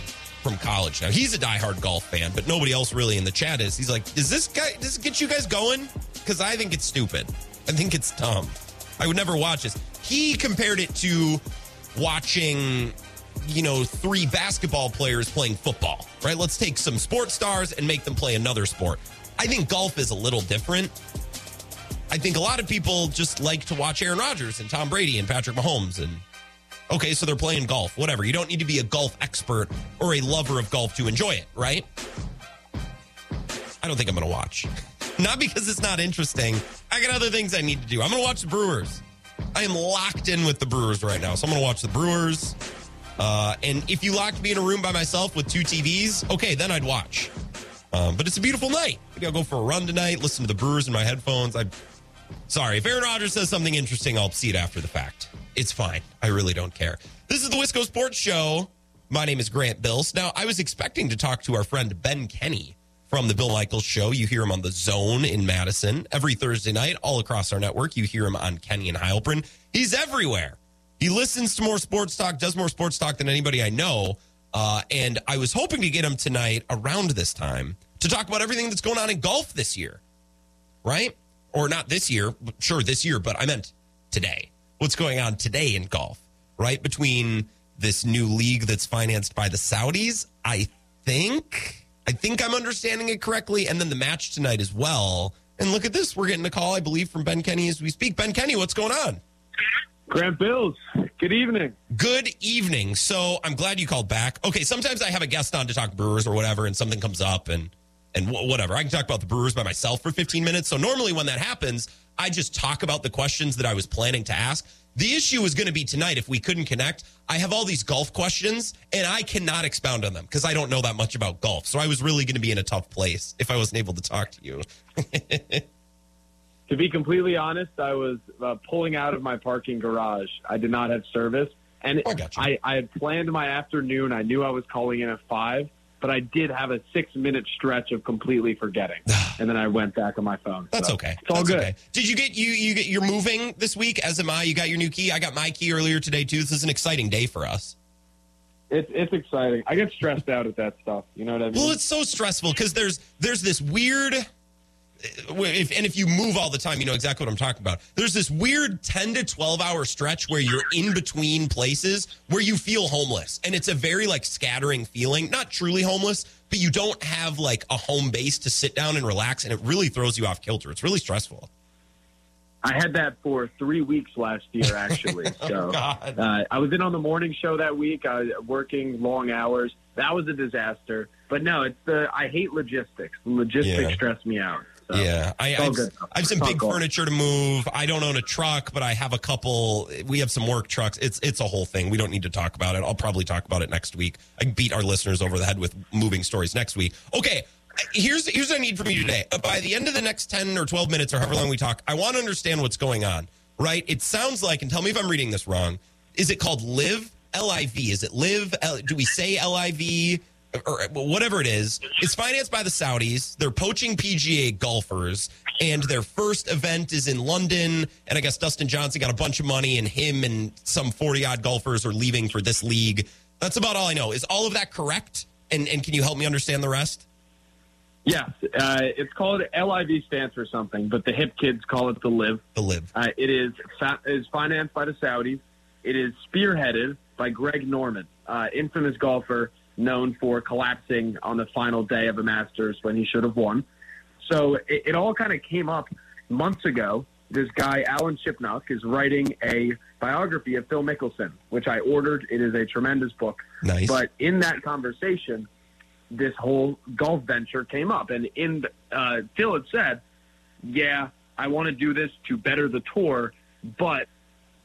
from college now, he's a diehard golf fan, but nobody else really in the chat is. He's like, does this guy, does it get you guys going? Because I think it's stupid. I think it's dumb. I would never watch this. He compared it to watching, you know, three basketball players playing football, right? Let's take some sports stars and make them play another sport. I think golf is a little different. I think a lot of people just like to watch Aaron Rodgers and Tom Brady and Patrick Mahomes and okay, so they're playing golf, whatever. You don't need to be a golf expert or a lover of golf to enjoy it, right? I don't think I'm going to watch. Not because it's not interesting. I got other things I need to do. I'm going to watch the Brewers. I am locked in with the Brewers right now. So I'm going to watch the Brewers. Uh, and if you locked me in a room by myself with two TVs, okay, then I'd watch. Um, but it's a beautiful night. Maybe I'll go for a run tonight, listen to the Brewers in my headphones. I'm sorry, if Aaron Rodgers says something interesting, I'll see it after the fact. It's fine. I really don't care. This is the Wisco Sports Show. My name is Grant Bills. Now, I was expecting to talk to our friend Ben Kenny from the Bill Michaels Show. You hear him on the Zone in Madison every Thursday night, all across our network. You hear him on Kenny and Heilprin. He's everywhere. He listens to more sports talk, does more sports talk than anybody I know. Uh, and I was hoping to get him tonight around this time to talk about everything that's going on in golf this year, right? Or not this year, sure, this year, but I meant today. What's going on today in golf, right? Between this new league that's financed by the Saudis, I think. I think I'm understanding it correctly. And then the match tonight as well. And look at this. We're getting a call, I believe, from Ben Kenny as we speak. Ben Kenny, what's going on? Grant Bills, good evening. Good evening. So I'm glad you called back. Okay, sometimes I have a guest on to talk Brewers or whatever, and something comes up and and wh- whatever. I can talk about the Brewers by myself for 15 minutes. So normally when that happens, I just talk about the questions that I was planning to ask. The issue is going to be tonight if we couldn't connect. I have all these golf questions and I cannot expound on them because I don't know that much about golf. So I was really going to be in a tough place if I wasn't able to talk to you. To be completely honest, I was uh, pulling out of my parking garage. I did not have service, and I, I had planned my afternoon. I knew I was calling in at five, but I did have a six-minute stretch of completely forgetting, and then I went back on my phone. That's So, okay. It's all That's good. okay. Did you get you you get you're moving this week? As am I. You got your new key. I got my key earlier today too. This is an exciting day for us. It's it's exciting. I get stressed out at that stuff. You know what I mean? Well, it's so stressful because there's there's this weird. If, and if you move all the time, you know exactly what I'm talking about. There's this weird 10 to 12 hour stretch where you're in between places where you feel homeless. And it's a very like scattering feeling, not truly homeless, but you don't have like a home base to sit down and relax. And it really throws you off kilter. It's really stressful. I had that for three weeks last year, actually. So God. uh, I was in on the morning show that week. I was working long hours. That was a disaster. But no, it's the I hate logistics. The logistics Yeah. stress me out. So yeah, I, I've. I have some It's big furniture to move. I don't own a truck, but I have a couple. We have some work trucks. It's it's a whole thing. We don't need to talk about it. I'll probably talk about it next week. I beat our listeners over the head with moving stories next week. Okay, here's here's what I need from you today. Uh, By the end of the next ten or twelve minutes or however long we talk, I want to understand what's going on. Right? It sounds like, and tell me if I'm reading this wrong. Is it called Live L I V? Is it Live? L- do we say L I V? Or whatever it is, it's financed by the Saudis. They're poaching PGA golfers, and their first event is in London. And I guess Dustin Johnson got a bunch of money, and him and some 40 odd golfers are leaving for this league. That's about all I know. Is all of that correct? And, and can you help me understand the rest? Yes, uh, it's called LIV stands for something, but the hip kids call it the Live. The Live. Uh, it is fa- is financed by the Saudis. It is spearheaded by Greg Norman, uh, infamous golfer known for collapsing on the final day of a Masters when he should have won. So it, it all kind of came up months ago. This guy Alan Shipnuck is writing a biography of Phil Mickelson, which I ordered. It is a tremendous book. Nice. But in that conversation, this whole golf venture came up, and in uh, Phil had said, "Yeah, I want to do this to better the tour, but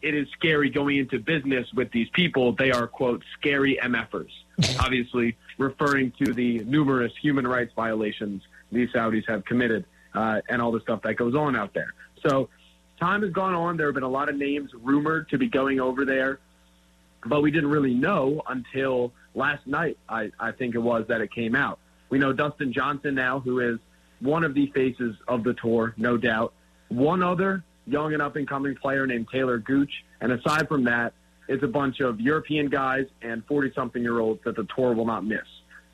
it is scary going into business with these people. They are quote scary MFers." Obviously, referring to the numerous human rights violations these Saudis have committed uh, and all the stuff that goes on out there. So, time has gone on. There have been a lot of names rumored to be going over there but we didn't really know until last night. I, I think it was that it came out. We know Dustin Johnson now, who is one of the faces of the tour, no doubt. One other young and up and coming player named Taylor Gooch. And aside from that, it's a bunch of European guys and 40 something year olds that the tour will not miss.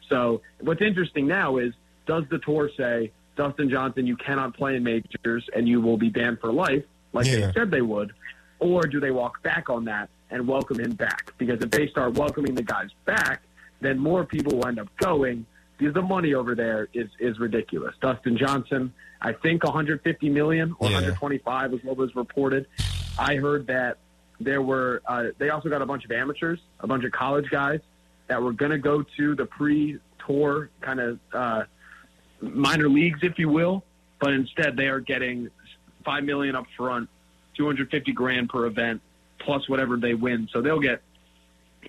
So what's interesting now is does the tour say, Dustin Johnson, you cannot play in majors and you will be banned for life, like Yeah. they said they would? Or do they walk back on that and welcome him back? Because if they start welcoming the guys back, then more people will end up going because the money over there is is ridiculous. Dustin Johnson, I think 150 million or Yeah. 125 is what was reported. I heard that there were uh, they also got a bunch of amateurs, a bunch of college guys that were going to go to the pre-tour kind of uh, minor leagues, if you will, but instead they are getting five million up front, 250 grand per event, plus whatever they win. So they'll get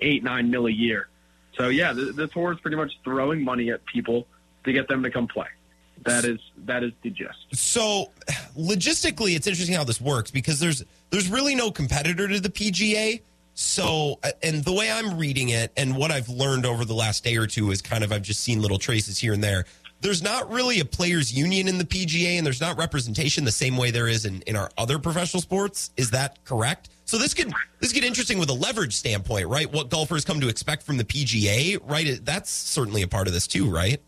eight nine mil a year. So yeah, the, the tour is pretty much throwing money at people to get them to come play. That is that is the gist. So logistically, it's interesting how this works because there's there's really no competitor to the PGA. So, uh, and the way I'm reading it, and what I've learned over the last day or two is kind of I've just seen little traces here and there. There's not really a players' union in the PGA, and there's not representation the same way there is in, in our other professional sports. Is that correct? So this could this could get interesting with a leverage standpoint, right? What golfers come to expect from the PGA, right? That's certainly a part of this too, right?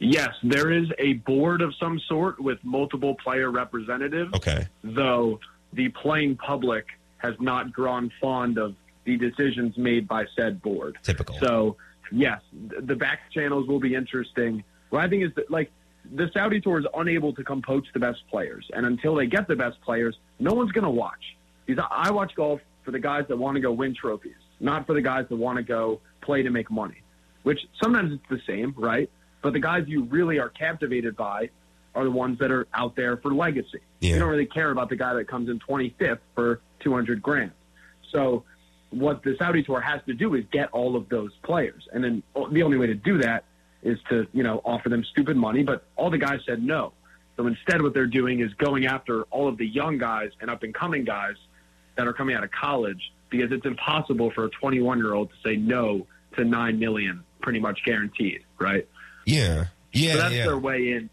Yes, there is a board of some sort with multiple player representatives. Okay. Though the playing public has not grown fond of the decisions made by said board. Typical. So, yes, the back channels will be interesting. What I think is that, like, the Saudi tour is unable to come poach the best players. And until they get the best players, no one's going to watch. Because I I watch golf for the guys that want to go win trophies, not for the guys that want to go play to make money, which sometimes it's the same, right? But the guys you really are captivated by are the ones that are out there for legacy. You don't really care about the guy that comes in 25th for 200 grand. So what the Saudi tour has to do is get all of those players. And then the only way to do that is to, you know, offer them stupid money. But all the guys said no. So instead, what they're doing is going after all of the young guys and up and coming guys that are coming out of college because it's impossible for a 21 year old to say no to 9 million pretty much guaranteed, right? Yeah. Yeah. So that's yeah. their way in,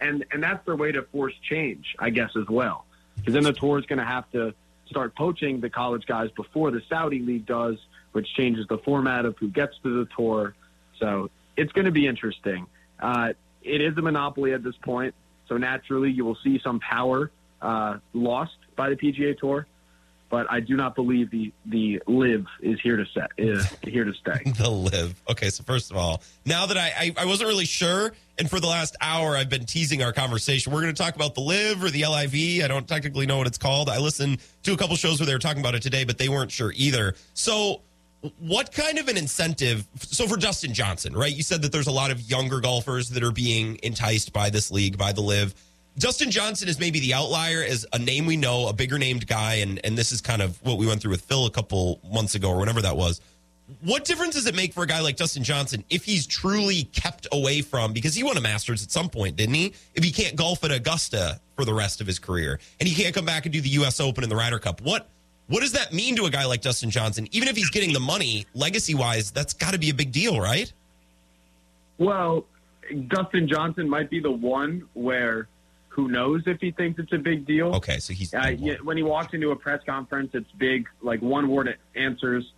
and and that's their way to force change, I guess, as well. Because then the tour is going to have to start poaching the college guys before the Saudi league does, which changes the format of who gets to the tour. So it's going to be interesting. Uh, it is a monopoly at this point, so naturally you will see some power uh, lost by the PGA Tour. But I do not believe the the live is here to set is here to stay. the live. Okay, so first of all, now that I, I I wasn't really sure, and for the last hour I've been teasing our conversation. We're going to talk about the live or the LIV. I don't technically know what it's called. I listened to a couple shows where they were talking about it today, but they weren't sure either. So, what kind of an incentive? So for Dustin Johnson, right? You said that there's a lot of younger golfers that are being enticed by this league, by the live. Dustin Johnson is maybe the outlier as a name we know, a bigger named guy, and and this is kind of what we went through with Phil a couple months ago or whenever that was. What difference does it make for a guy like Justin Johnson if he's truly kept away from because he won a Masters at some point, didn't he? If he can't golf at Augusta for the rest of his career and he can't come back and do the US Open and the Ryder Cup, what what does that mean to a guy like Justin Johnson? Even if he's getting the money, legacy wise, that's got to be a big deal, right? Well, Dustin Johnson might be the one where who knows if he thinks it's a big deal. Okay, so he's uh, yeah, when he walks into a press conference, it's big, like one word answers.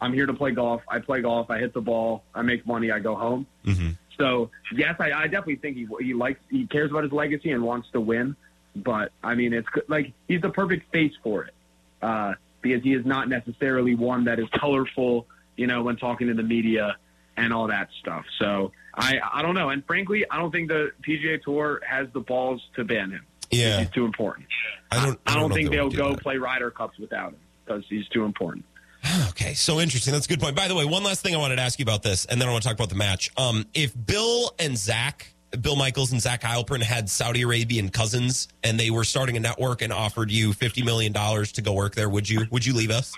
I'm here to play golf. I play golf. I hit the ball. I make money. I go home. Mm-hmm. So yes, I, I definitely think he he likes he cares about his legacy and wants to win. But I mean, it's like he's the perfect face for it uh, because he is not necessarily one that is colorful, you know, when talking to the media and all that stuff. So I I don't know, and frankly, I don't think the PGA Tour has the balls to ban him. Yeah, he's too important. I don't. I don't, know if think they they'll go that. play Ryder Cups without him because he's too important. Okay, so interesting. That's a good point. By the way, one last thing I wanted to ask you about this, and then I want to talk about the match. Um, if Bill and Zach, Bill Michaels and Zach Heilprin had Saudi Arabian cousins, and they were starting a network and offered you fifty million dollars to go work there, would you? Would you leave us?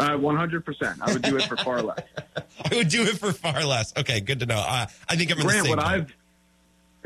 Uh, One hundred percent. I would do it for far less. I would do it for far less. Okay, good to know. Uh, I think I'm in Grant, the same. what. I've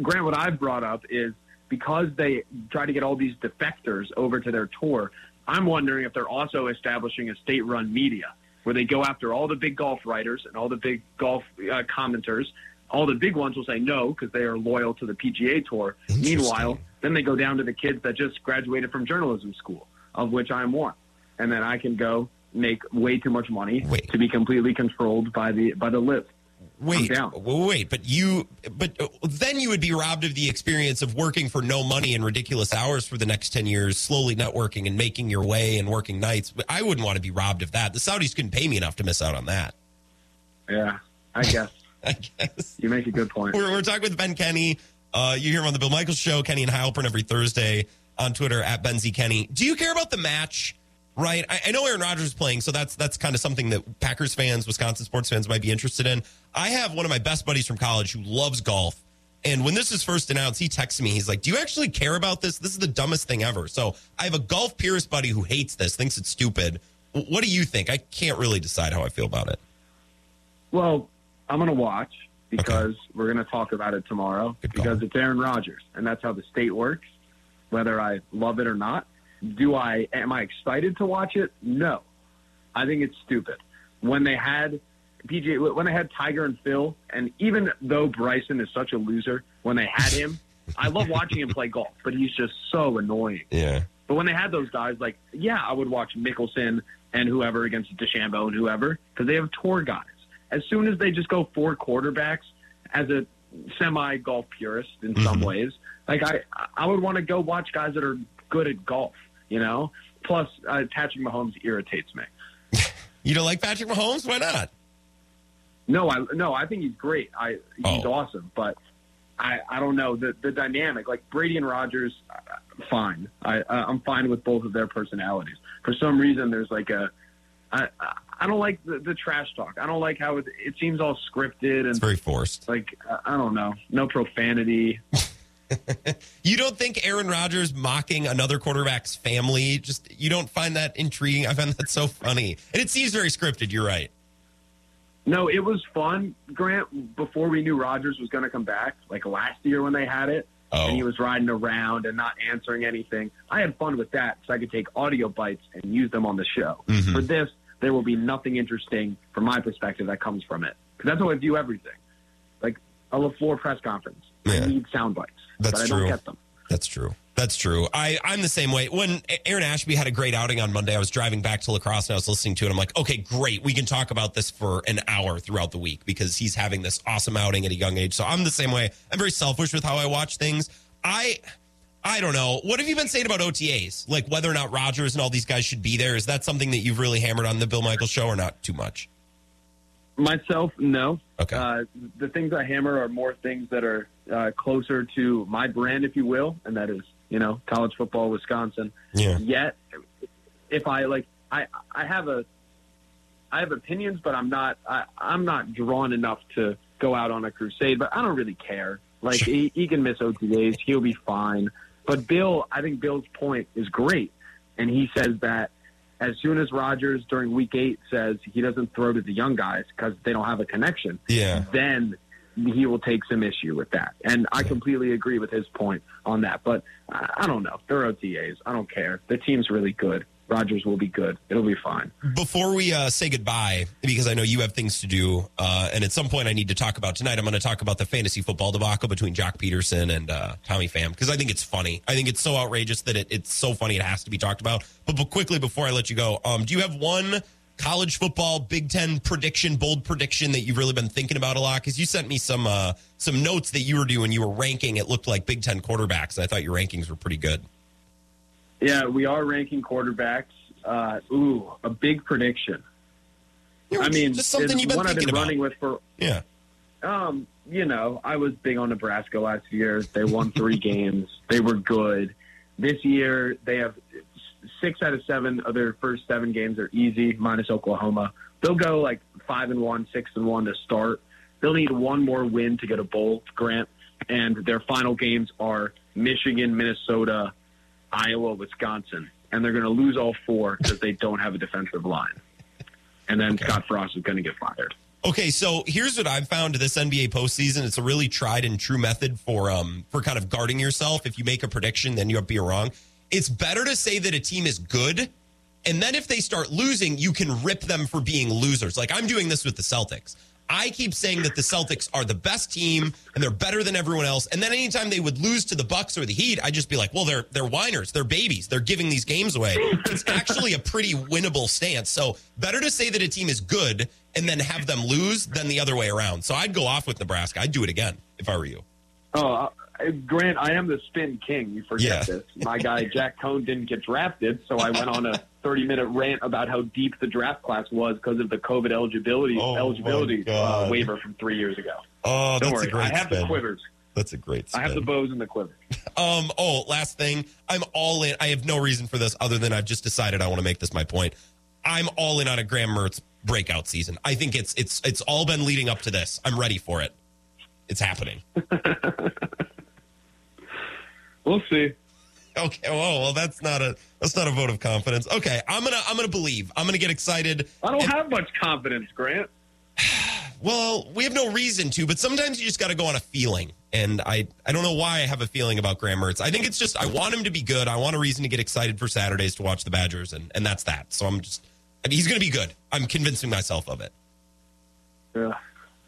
Grant, what I've brought up is because they try to get all these defectors over to their tour. I'm wondering if they're also establishing a state-run media where they go after all the big golf writers and all the big golf uh, commenters. All the big ones will say no because they are loyal to the PGA Tour. Meanwhile, then they go down to the kids that just graduated from journalism school, of which I'm one, and then I can go make way too much money to be completely controlled by the by the live. Wait, wait, but you, but uh, then you would be robbed of the experience of working for no money and ridiculous hours for the next 10 years, slowly networking and making your way and working nights. I wouldn't want to be robbed of that. The Saudis couldn't pay me enough to miss out on that. Yeah, I guess. I guess. You make a good point. We're, we're talking with Ben Kenny. Uh, you hear him on the Bill Michaels show, Kenny and Heilprin every Thursday on Twitter at Ben Z Kenny. Do you care about the match? Right, I, I know Aaron Rodgers is playing, so that's that's kind of something that Packers fans, Wisconsin sports fans might be interested in. I have one of my best buddies from college who loves golf, and when this was first announced, he texted me. He's like, "Do you actually care about this? This is the dumbest thing ever." So I have a golf purist buddy who hates this, thinks it's stupid. What do you think? I can't really decide how I feel about it. Well, I'm going to watch because we're going to talk about it tomorrow because it's Aaron Rodgers, and that's how the state works. Whether I love it or not, do I am I excited to watch it? No, I think it's stupid. When they had PJ, when they had Tiger and Phil, and even though Bryson is such a loser, when they had him, I love watching him play golf, but he's just so annoying. Yeah. But when they had those guys, like, yeah, I would watch Mickelson and whoever against DeChambeau and whoever because they have tour guys. As soon as they just go four quarterbacks, as a semi golf purist in some mm-hmm. ways, like I, I would want to go watch guys that are good at golf. You know, plus uh, Patrick Mahomes irritates me. You don't like Patrick Mahomes? Why not? No, I no, I think he's great. I he's Oh. awesome, but I I don't know the the dynamic. Like Brady and Rodgers, uh, fine. I uh, I'm fine with both of their personalities. For some reason, there's like a I I don't like the, the trash talk. I don't like how it it seems all scripted and It's very forced. like I- I don't know, no profanity. You don't think Aaron Rodgers mocking another quarterback's family just you don't find that intriguing? I find that so funny. And it seems very scripted, you're right. No, it was fun, Grant. Before we knew Rodgers was going to come back, like last year when they had it, Oh. and he was riding around and not answering anything. I had fun with that because I could take audio bites and use them on the show. Mhm. For this, there will be nothing interesting from my perspective that comes from it because that's how I view everything. Like a LaFleur press conference, I need sound bites, That's but I true. don't get them. That's true. That's true. I, I'm the same way. When Aaron Ashby had a great outing on Monday, I was driving back to La Crosse and I was listening to it. I'm like, okay, great. We can talk about this for an hour throughout the week because he's having this awesome outing at a young age. So I'm the same way. I'm very selfish with how I watch things. I I don't know. What have you been saying about OTAs? Like whether or not Rodgers and all these guys should be there? Is that something that you've really hammered on the Bill Michaels show or not too much? Myself, no. Okay. Uh, the things I hammer are more things that are uh, closer to my brand, if you will, and that is, you know, college football, Wisconsin. Yeah. Yet, if I like, I I have a, I have opinions, but I'm not I, I'm not drawn enough to go out on a crusade. But I don't really care. Like he, he can miss OTAs, he'll be fine. But Bill, I think Bill's point is great, and he says that as soon as Rodgers during Week Eight says he doesn't throw to the young guys because they don't have a connection, Yeah. then he will take some issue with that. And I completely agree with his point on that. But I, I don't know. They're OTAs. I don't care. The team's really good. Rodgers will be good. It'll be fine. Before we uh, say goodbye, because I know you have things to do, uh, and at some point I need to talk about tonight, I'm going to talk about the fantasy football debacle between Joc Pederson and uh, Tommy Pham because I think it's funny. I think it's so outrageous that it, it's so funny it has to be talked about. But, but quickly before I let you go, um, do you have one college football Big Ten prediction, bold prediction that you've really been thinking about a lot? Because you sent me some uh, some notes that you were doing. You were ranking. It looked like Big Ten quarterbacks. I thought your rankings were pretty good. Yeah, we are ranking quarterbacks. Uh, ooh, a big prediction. I mean, just something it's you've been one I've been thinking about. running with for Yeah. Um, you know, I was big on Nebraska last year. They won three games. They were good. This year, they have six out of seven of their first seven games are easy, minus Oklahoma. They'll go like five and one, six and one to start. They'll need one more win to get a bowl, Grant. And their final games are Michigan, Minnesota, Iowa, Wisconsin. And they're going to lose all four because they don't have a defensive line. And then Scott Frost is going to get fired. Okay, so here's what I've found this NBA postseason. It's a really tried and true method for um for kind of guarding yourself. If you make a prediction, then you'll be wrong. It's better to say that a team is good And then if they start losing, you can rip them for being losers. Like I'm doing this with the Celtics. I keep saying that the Celtics are the best team and they're better than everyone else. And then anytime they would lose to the Bucks or the Heat, I'd just be like, well, they're they're whiners, they're babies, they're giving these games away. It's actually a pretty winnable stance. So better to say that a team is good and then have them lose than the other way around. So I'd go off with Nebraska. I'd do it again if I were you. Oh, uh, Grant, I am the spin king. You forget Yeah. this. My guy Jack Coan didn't get drafted, so I went on a 30 minute rant about how deep the draft class was because of the COVID eligibility Oh, eligibility uh, waiver from three years ago. Oh, Don't that's worry, a great I have spin. the quivers. That's a great I have the bows and the quivers. Um. Oh, last thing. I'm all in. I have no reason for this other than I've just decided I want to make this my point. I'm all in on a Graham Mertz breakout season. I think it's it's it's all been leading up to this. I'm ready for it. It's happening. We'll see. Okay. Oh well, that's not a that's not a vote of confidence. Okay. I'm gonna I'm gonna believe. I'm gonna get excited. I don't have much confidence, Grant. Well, we have no reason to, but sometimes you just got to go on a feeling. And I, I don't know why I have a feeling about Graham Mertz. I think it's just I want him to be good. I want a reason to get excited for Saturdays to watch the Badgers, and, and that's that. So I'm just, I mean, he's going to be good. I'm convincing myself of it. Yeah.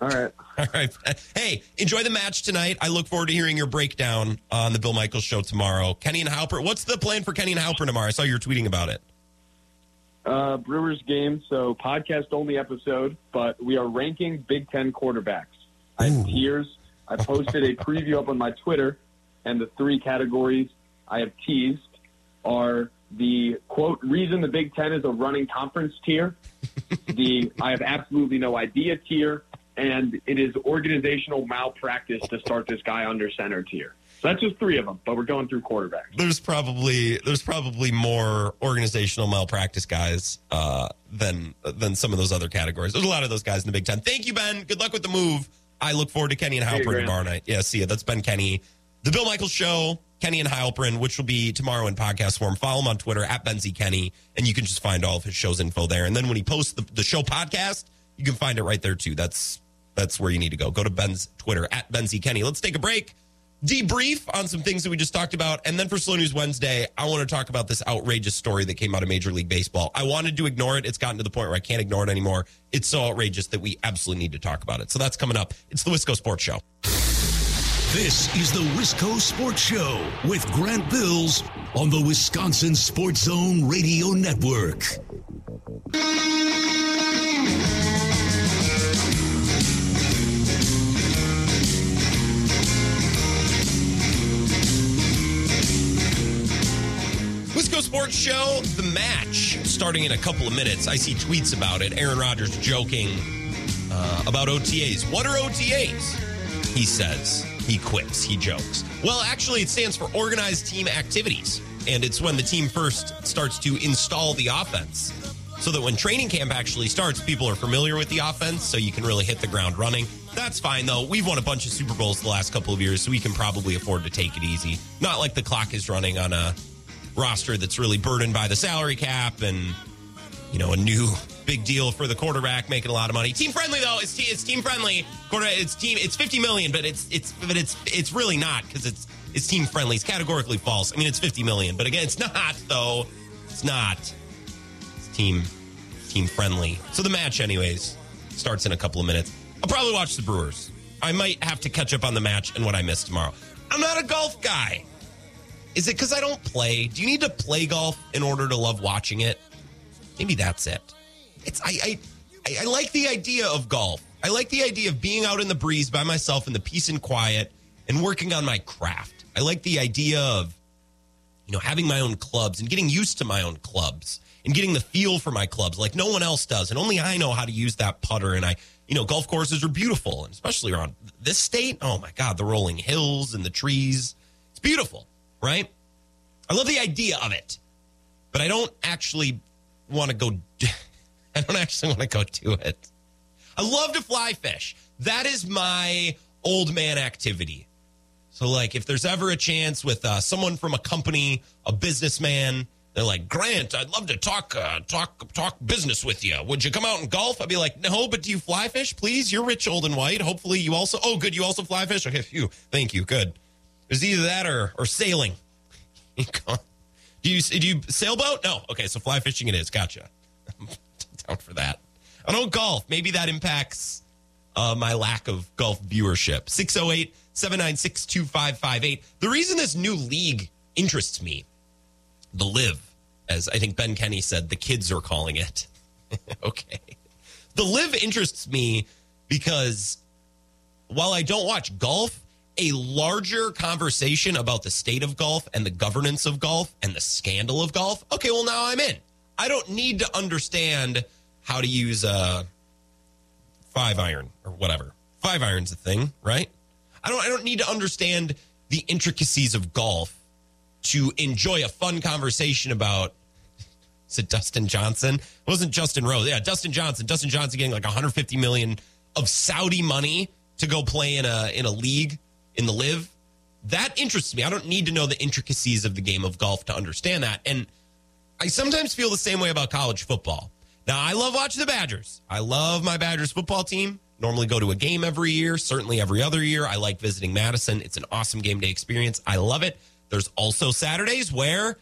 All right. All right. Hey, enjoy the match tonight. I look forward to hearing your breakdown on the Bill Michaels show tomorrow. Kenny and Heilprin, what's the plan for Kenny and Heilprin tomorrow? I saw you were tweeting about it. Uh, Brewers game, so podcast only episode, but we are ranking Big Ten quarterbacks. I have tiers. I posted a preview up on my Twitter, and the three categories I have teased are the quote reason the Big Ten is a running conference tier, the I have absolutely no idea tier, and it is organizational malpractice to start this guy under center tier. So that's just three of them, but we're going through quarterbacks. there's probably there's probably more organizational malpractice guys uh, than than some of those other categories. There's a lot of those guys in the Big Ten. Thank you, Ben. Good luck with the move. I look forward to Kenny and Hey, Heilprin tomorrow night. Yeah, see you. That's Ben Kenny. The Bill Michaels Show, Kenny and Heilprin, which will be tomorrow in podcast form. Follow him on Twitter at Benzie Kenny, and you can just find all of his show's info there. And then when he posts the, the show podcast, you can find it right there too. That's that's where you need to go. Go to Ben's Twitter at Benzie Kenny. Let's take a break debrief on some things that we just talked about. And then for Slow News Wednesday, I want to talk about this outrageous story that came out of Major League Baseball. I wanted to ignore it. It's gotten to the point where I can't ignore it anymore. It's so outrageous that we absolutely need to talk about it. So that's coming up. It's the Wisco Sports Show. This is the Wisco Sports Show with Grant Bills on the Wisconsin Sports Zone Radio Network. Wisco Sports Show, the match starting in a couple of minutes. I see tweets about it. Aaron Rodgers joking uh, about OTAs. What are OTAs? He says. He quips. He jokes. Well, actually, it stands for Organized Team Activities. And it's when the team first starts to install the offense. So that when training camp actually starts, people are familiar with the offense, so you can really hit the ground running. That's fine, though. We've won a bunch of Super Bowls the last couple of years, so we can probably afford to take it easy. Not like the clock is running on a roster that's really burdened by the salary cap and you know a new big deal for the quarterback making a lot of money. Team friendly though, it's, it's team friendly. Quarter, it's team. It's fifty million, but it's it's but it's it's really not because it's it's team friendly. It's categorically false. I mean, it's fifty million, but again, it's not though. It's not. It's team team friendly. So the match, anyways, starts in a couple of minutes. I'll probably watch the Brewers. I might have to catch up on the match and what I missed tomorrow. I'm not a golf guy. Is it because I don't play? Do you need to play golf in order to love watching it? Maybe that's it. It's I I I, like the idea of golf. I like the idea of being out in the breeze by myself in the peace and quiet and working on my craft. I like the idea of you know having my own clubs and getting used to my own clubs and getting the feel for my clubs like no one else does and only I know how to use that putter and I you know golf courses are beautiful and especially around this state oh my god the rolling hills and the trees it's beautiful right I love the idea of it but I don't actually want to go I don't actually want to go do it I love to fly fish that is my old man activity so, like, if there's ever a chance with uh, someone from a company, a businessman, they're like, Grant, I'd love to talk, uh, talk, talk business with you. Would you come out and golf? I'd be like, no, but do you fly fish? Please, you're rich, old and white. Hopefully, you also. Oh, good, you also fly fish. Okay, phew, thank you, good. There's either that or or sailing. do you do you sailboat? No. Okay, so fly fishing it is. Gotcha. I'm down for that. I don't golf. Maybe that impacts uh, my lack of golf viewership. 608 796 2558. The reason this new league interests me, the LIV, as I think Ben Kenny said, the kids are calling it. okay. The LIV interests me because while I don't watch golf, a larger conversation about the state of golf and the governance of golf and the scandal of golf. Okay, well, now I'm in. I don't need to understand how to use a five iron or whatever. Five iron's a thing, right? I don't I don't need to understand the intricacies of golf to enjoy a fun conversation about is it Dustin Johnson? It wasn't Justin Rose. Yeah, Dustin Johnson. Dustin Johnson getting like 150 million of Saudi money to go play in a in a league in the LIV. That interests me. I don't need to know the intricacies of the game of golf to understand that. And I sometimes feel the same way about college football. Now, I love watching the Badgers. I love my Badgers football team. Normally go to a game every year, certainly every other year. I like visiting Madison. It's an awesome game day experience. I love it. There's also Saturdays where,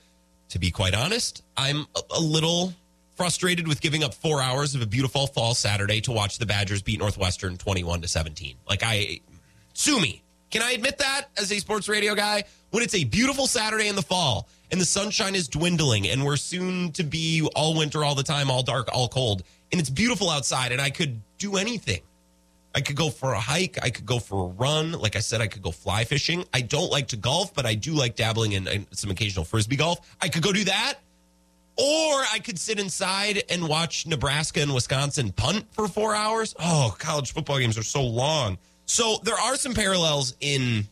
to be quite honest, I'm a, little frustrated with giving up four hours of a beautiful fall Saturday to watch the Badgers beat Northwestern 21 to 17. Like, I sue me. Can I admit that as a sports radio guy? When it's a beautiful Saturday in the fall and the sunshine is dwindling and we're soon to be all winter, all the time, all dark, all cold, and it's beautiful outside and I could do anything. I could go for a hike. I could go for a run. Like I said, I could go fly fishing. I don't like to golf, but I do like dabbling in, in some occasional frisbee golf. I could go do that. Or I could sit inside and watch Nebraska and Wisconsin punt for four hours. Oh, college football games are so long. So there are some parallels in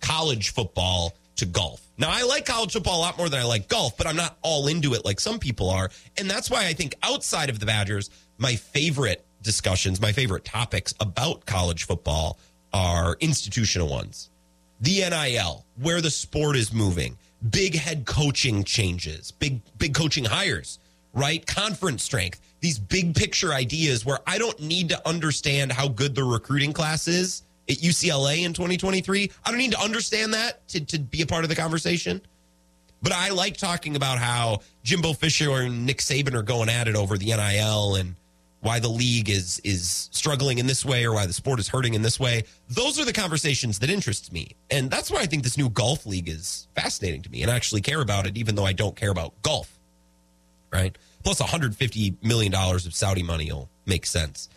college football to golf. Now, I like college football a lot more than I like golf, but I'm not all into it like some people are. And that's why I think outside of the Badgers, my favorite discussions, my favorite topics about college football are institutional ones. The NIL, where the sport is moving, big head coaching changes, big big coaching hires, right? Conference strength, these big picture ideas where I don't need to understand how good the recruiting class is at UCLA in 2023. I don't need to understand that to, to be a part of the conversation. But I like talking about how Jimbo Fisher and Nick Saban are going at it over the NIL and why the league is is struggling in this way or why the sport is hurting in this way. Those are the conversations that interest me. And that's why I think this new golf league is fascinating to me and I actually care about it even though I don't care about golf. Right? Plus 150 million dollars of Saudi money will make sense.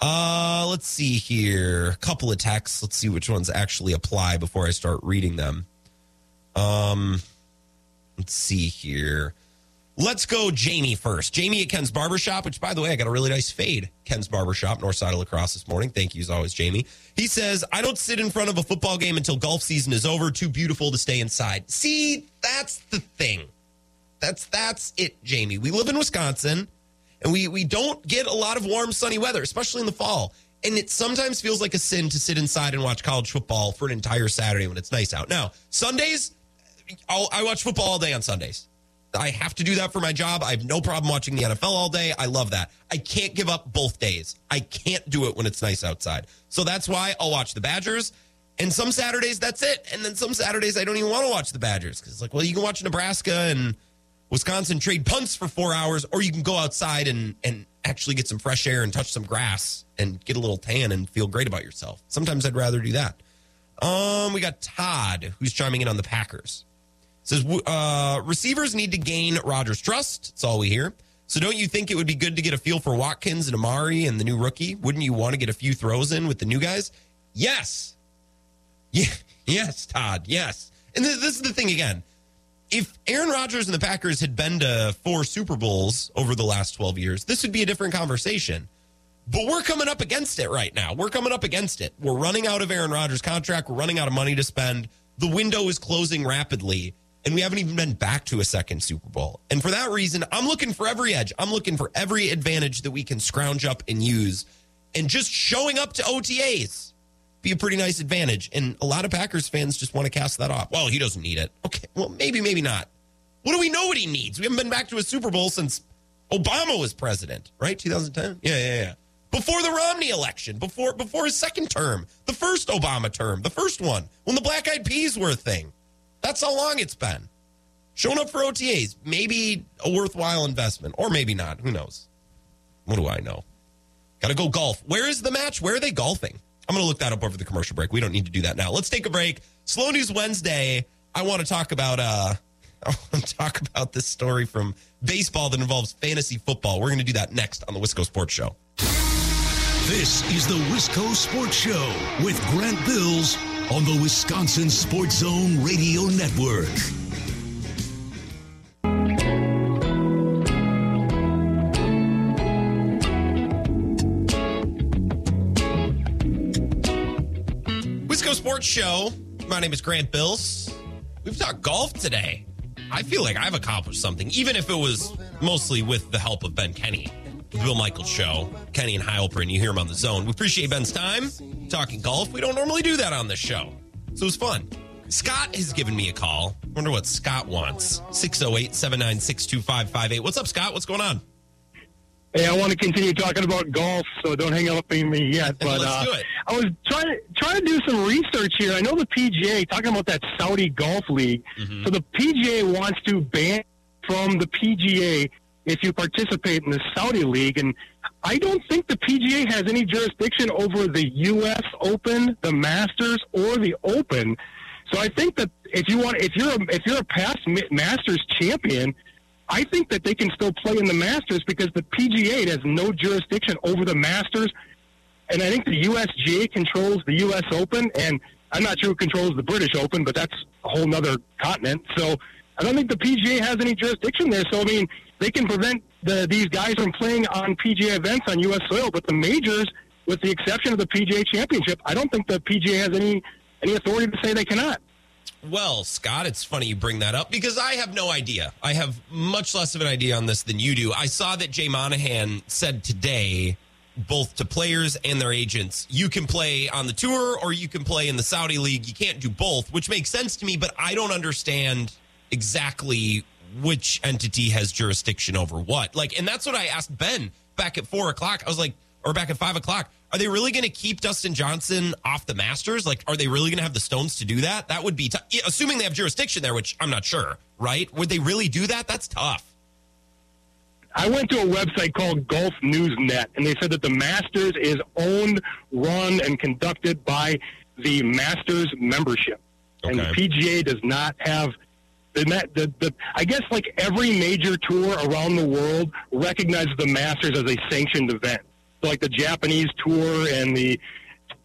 Uh let's see here. A couple of texts. Let's see which ones actually apply before I start reading them. Um let's see here. Let's go Jamie first. Jamie at Ken's Barbershop, which, by the way, I got a really nice fade. Ken's Barbershop, north side of La Crosse this morning. Thank you as always, Jamie. He says, I don't sit in front of a football game until golf season is over. Too beautiful to stay inside. See, that's the thing. That's that's it, Jamie. We live in Wisconsin and we we don't get a lot of warm, sunny weather, especially in the fall. And it sometimes feels like a sin to sit inside and watch college football for an entire Saturday when it's nice out. Now, Sundays, I'll, I watch football all day on Sundays. I have to do that for my job. I have no problem watching the NFL all day. I love that. I can't give up both days. I can't do it when it's nice outside. So that's why I'll watch the Badgers. And some Saturdays, that's it. And then some Saturdays, I don't even want to watch the Badgers because it's like, well, you can watch Nebraska and Wisconsin trade punts for four hours, or you can go outside and, and actually get some fresh air and touch some grass and get a little tan and feel great about yourself. Sometimes I'd rather do that. Um, we got Todd who's chiming in on the Packers. Says uh, receivers need to gain Rodgers' trust. That's all we hear. So don't you think it would be good to get a feel for Watkins and Amari and the new rookie? Wouldn't you want to get a few throws in with the new guys? Yes. Yeah. Yes, Todd. Yes. And this, this is the thing again. If Aaron Rodgers and the Packers had been to four Super Bowls over the last 12 years, this would be a different conversation. But we're coming up against it right now. We're coming up against it. We're running out of Aaron Rodgers' contract. We're running out of money to spend. The window is closing rapidly and we haven't even been back to a second Super Bowl. And for that reason, I'm looking for every edge. I'm looking for every advantage that we can scrounge up and use. And just showing up to OTAs be a pretty nice advantage. And a lot of Packers fans just want to cast that off. Well, he doesn't need it. Okay, well, maybe, maybe not. What do we know what he needs? We haven't been back to a Super Bowl since Obama was president, right? 2010? Yeah, yeah, yeah. Before the Romney election, before before his second term, the first Obama term, the first one, when the Black Eyed Peas were a thing. That's how long it's been. showing up for OTAs, maybe a worthwhile investment, or maybe not. Who knows? What do I know? Got to go golf. Where is the match? Where are they golfing? I'm going to look that up over the commercial break. We don't need to do that now. Let's take a break. Slow News Wednesday. I want to talk about uh I want to talk about this story from baseball that involves fantasy football. We're going to do that next on the Wisco Sports Show. This is the Wisco Sports Show with Grant Bills on the Wisconsin Sports Zone Radio Network. Sports Show. My name is Grant Bills. We've talked golf today. I feel like I've accomplished something, even if it was mostly with the help of Ben Kenny. The Bill Michaels Show, Kenny and Heilprin. You hear him on the zone. We appreciate Ben's time talking golf. We don't normally do that on this show. So it was fun. Scott has given me a call. Wonder what Scott wants. 608 796 2558. What's up, Scott? What's going on? Hey, I want to continue talking about golf, so don't hang up on me yet. But Let's uh, do it. I was trying to trying to do some research here. I know the PGA talking about that Saudi Golf League. Mm-hmm. So the PGA wants to ban from the PGA if you participate in the Saudi League, and I don't think the PGA has any jurisdiction over the U.S. Open, the Masters, or the Open. So I think that if you want, if you're a, if you're a past Masters champion, I think that they can still play in the Masters because the PGA has no jurisdiction over the Masters, and I think the USGA controls the U.S. Open, and I'm not sure who controls the British Open, but that's a whole other continent. So I don't think the PGA has any jurisdiction there. So I mean, they can prevent the, these guys from playing on PGA events on U.S. soil, but the majors, with the exception of the PGA Championship, I don't think the PGA has any any authority to say they cannot. Well, Scott, it's funny you bring that up because I have no idea. I have much less of an idea on this than you do. I saw that Jay Monahan said today, both to players and their agents, you can play on the tour or you can play in the Saudi League. You can't do both, which makes sense to me, but I don't understand exactly which entity has jurisdiction over what. Like, and that's what I asked Ben back at four o'clock. I was like, or back at five o'clock. Are they really going to keep Dustin Johnson off the Masters? Like, are they really going to have the stones to do that? That would be tough. Assuming they have jurisdiction there, which I'm not sure, right? Would they really do that? That's tough. I went to a website called Golf News Net, and they said that the Masters is owned, run, and conducted by the Masters membership, and the PGA does not have. The, the, the, I guess like every major tour around the world recognizes the Masters as a sanctioned event. Like the Japanese tour and the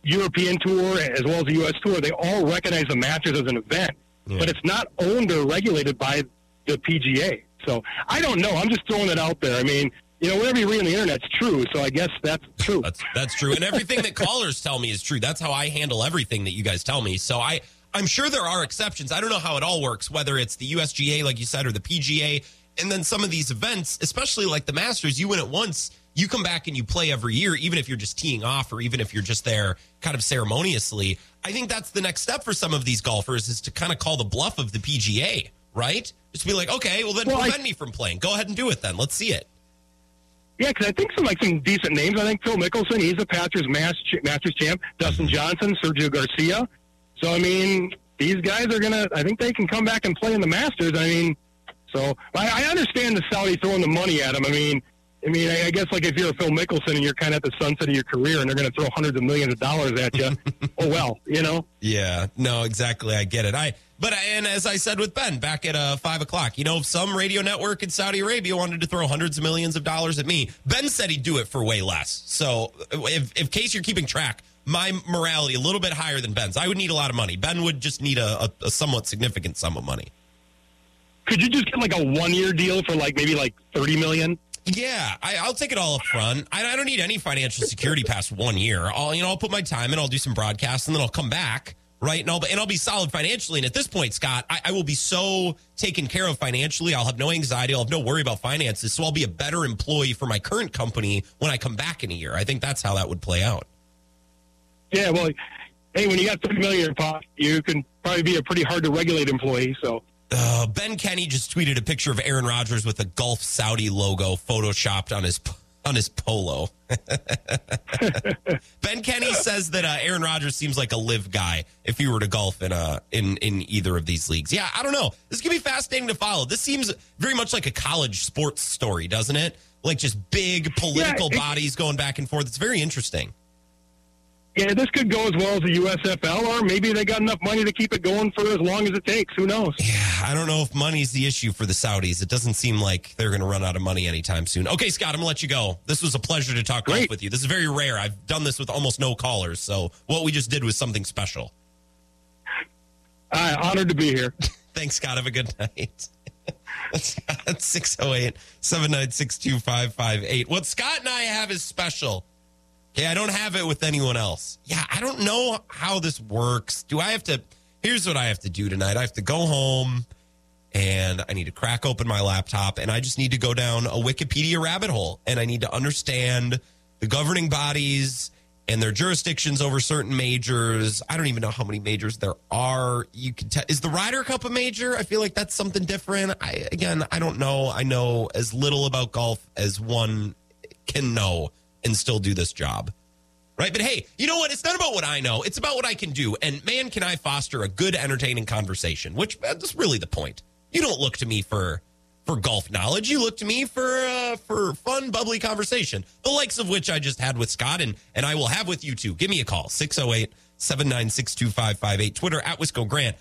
European tour, as well as the U.S. tour, they all recognize the Masters as an event, but it's not owned or regulated by the PGA. So I don't know. I'm just throwing it out there. I mean, you know, whatever you read on the internet's true. So I guess that's true. That's that's true, and everything that callers tell me is true. That's how I handle everything that you guys tell me. So I I'm sure there are exceptions. I don't know how it all works, whether it's the USGA, like you said, or the PGA, and then some of these events, especially like the Masters, you win it once. You come back and you play every year, even if you're just teeing off or even if you're just there kind of ceremoniously. I think that's the next step for some of these golfers is to kind of call the bluff of the PGA, right? Just be like, okay, well then Well, I- prevent me from playing. Go ahead and do it then. Let's see it. Yeah, because I think some like some decent names. I think Phil Mickelson, he's a Masters Masters champ. Dustin mm-hmm. Johnson, Sergio Garcia. So I mean, these guys are gonna. I think they can come back and play in the Masters. I mean, so I, I understand the Saudi throwing the money at him. I mean, I mean, I, guess like if you're a Phil Mickelson and you're kind of at the sunset of your career, and they're going to throw hundreds of millions of dollars at you. oh well, you know. Yeah, no, exactly. I get it. I but and as I said with Ben back at uh, five o'clock, you know, if some radio network in Saudi Arabia wanted to throw hundreds of millions of dollars at me, Ben said he'd do it for way less. So, if, if case you're keeping track, my morality a little bit higher than Ben's. I would need a lot of money. Ben would just need a, a, a somewhat significant sum of money. Could you just get like a one year deal for like maybe like thirty million? Yeah, I, I'll take it all up front. I, I don't need any financial security past one year. I'll you know I'll put my time in. I'll do some broadcasts and then I'll come back right and I'll and I'll be solid financially. And at this point, Scott, I, I will be so taken care of financially. I'll have no anxiety. I'll have no worry about finances. So I'll be a better employee for my current company when I come back in a year. I think that's how that would play out. Yeah, well, hey, when you got thirty million in you can probably be a pretty hard to regulate employee. So Uh, ben Kenny just tweeted a picture of Aaron Rodgers with a Golf Saudi logo photoshopped on his on his polo. ben Kenny says that uh, Aaron Rodgers seems like a LIV guy if he were to golf in uh in in either of these leagues. Yeah, I don't know. This could be fascinating to follow. This seems very much like a college sports story, doesn't it? Like just big political Yeah, it- bodies going back and forth. It's very interesting. Yeah, this could go as well as the USFL, or maybe they got enough money to keep it going for as long as it takes. Who knows? Yeah, I don't know if money's the issue for the Saudis. It doesn't seem like they're going to run out of money anytime soon. Okay, Scott, I'm going to let you go. This was a pleasure to talk golf with you. This is very rare. I've done this with almost no callers, so what we just did was something special. Uh, honored to be here. Thanks, Scott. Have a good night. That's 608 796 2558. What Scott and I have is special. Okay, I don't have it with anyone else. Yeah, I don't know how this works. Do I have to? Here's what I have to do tonight I have to go home and I need to crack open my laptop and I just need to go down a Wikipedia rabbit hole and I need to understand the governing bodies and their jurisdictions over certain majors. I don't even know how many majors there are. You can tell is the Ryder Cup a major? I feel like that's something different. I again, I don't know. I know as little about golf as one can know and still do this job. Right? But hey, you know what? It's not about what I know. It's about what I can do. And man, can I foster a good, entertaining conversation, which uh, that's really the point. You don't look to me for for golf knowledge. You look to me for uh, for fun, bubbly conversation, the likes of which I just had with Scott and, and I will have with you too. Give me a call, 608 796 2558. Twitter at Wisco Grant.